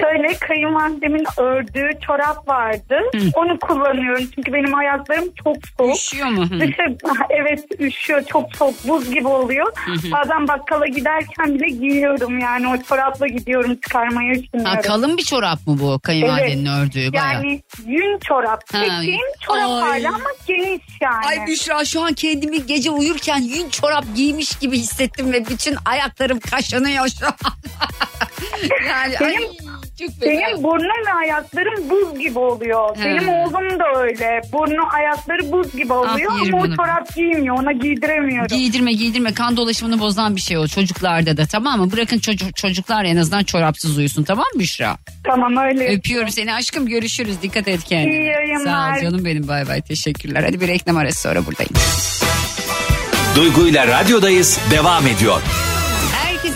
Şöyle kayınvalidemin ördüğü çorap vardı. Onu kullanıyorum çünkü benim ayaklarım çok soğuk. Üşüyor mu? Hı. Dışarı, evet üşüyor çok soğuk buz gibi oluyor. hı. Bazen bakkala giderken bile giyiyorum yani o çorapla gidiyorum çıkarmaya üşünüyorum. Ha, kalın bir çorap mı bu kayınvalidenin ördüğü? Bayağı. Yani yün çorap. Çektiğim çorap Ay. hali ama geniş yani. Ay Büşra şu an kendimi gece uyurken yün çorap giymiş gibi hissettim ve bütün ayaklarım kaşınıyor şu an. yani ay, Senin burnun ve ayakların buz gibi oluyor. He. Benim oğlum da öyle. Burnu ayakları buz gibi oluyor Ah, ama o çorap giymiyor. Ona giydiremiyorum. Giydirme giydirme kan dolaşımını bozan bir şey o çocuklarda da tamam mı? Bırakın çocuk, çocuklar en azından çorapsız uyusun tamam mı Büşra? Tamam öyle. Öpüyorum seni aşkım görüşürüz dikkat et kendine. İyi yayınlar. Sağ ol canım benim bay bay teşekkürler. Hadi bir reklam arası sonra buradayım. Duygu ile radyodayız devam ediyor.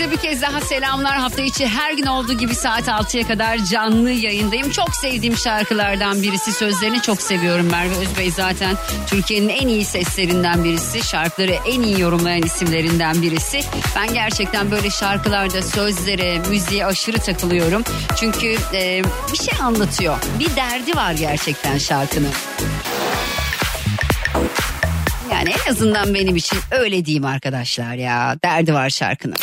Herkese bir kez daha selamlar. Hafta içi her gün olduğu gibi saat 6'ya kadar canlı yayındayım. Çok sevdiğim şarkılardan birisi. Sözlerini çok seviyorum Merve Özbey zaten. Türkiye'nin en iyi seslerinden birisi. Şarkıları en iyi yorumlayan isimlerinden birisi. Ben gerçekten böyle şarkılarda sözlere, müziğe aşırı takılıyorum. Çünkü e, bir şey anlatıyor. Bir derdi var gerçekten şarkının. Yani en azından benim için öyle diyeyim arkadaşlar ya. Derdi var şarkının.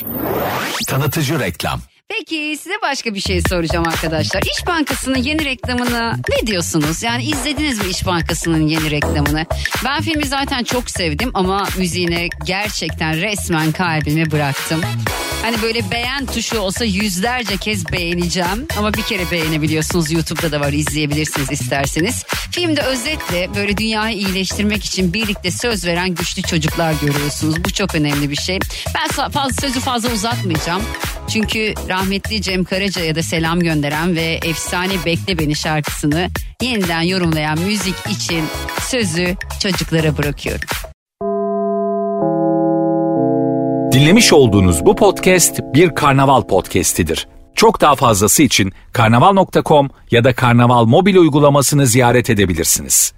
Tanıtıcı reklam. Peki size başka bir şey soracağım arkadaşlar. İş Bankası'nın yeni reklamına ne diyorsunuz? Yani izlediniz mi İş Bankası'nın yeni reklamını? Ben filmi zaten çok sevdim ama müziğine gerçekten resmen kalbimi bıraktım. Hani böyle beğen tuşu olsa yüzlerce kez beğeneceğim. Ama bir kere beğenebiliyorsunuz. YouTube'da da var izleyebilirsiniz isterseniz. Filmde özetle böyle dünyayı iyileştirmek için birlikte söz veren güçlü çocuklar görüyorsunuz. Bu çok önemli bir şey. Ben fazla sözü fazla uzatmayacağım. Çünkü rahmetli Cem Karaca'ya da selam gönderen ve efsane Bekle Beni şarkısını yeniden yorumlayan müzik için sözü çocuklara bırakıyorum. Dinlemiş olduğunuz bu podcast bir karnaval podcastidir. Çok daha fazlası için karnaval.com ya da karnaval mobil uygulamasını ziyaret edebilirsiniz.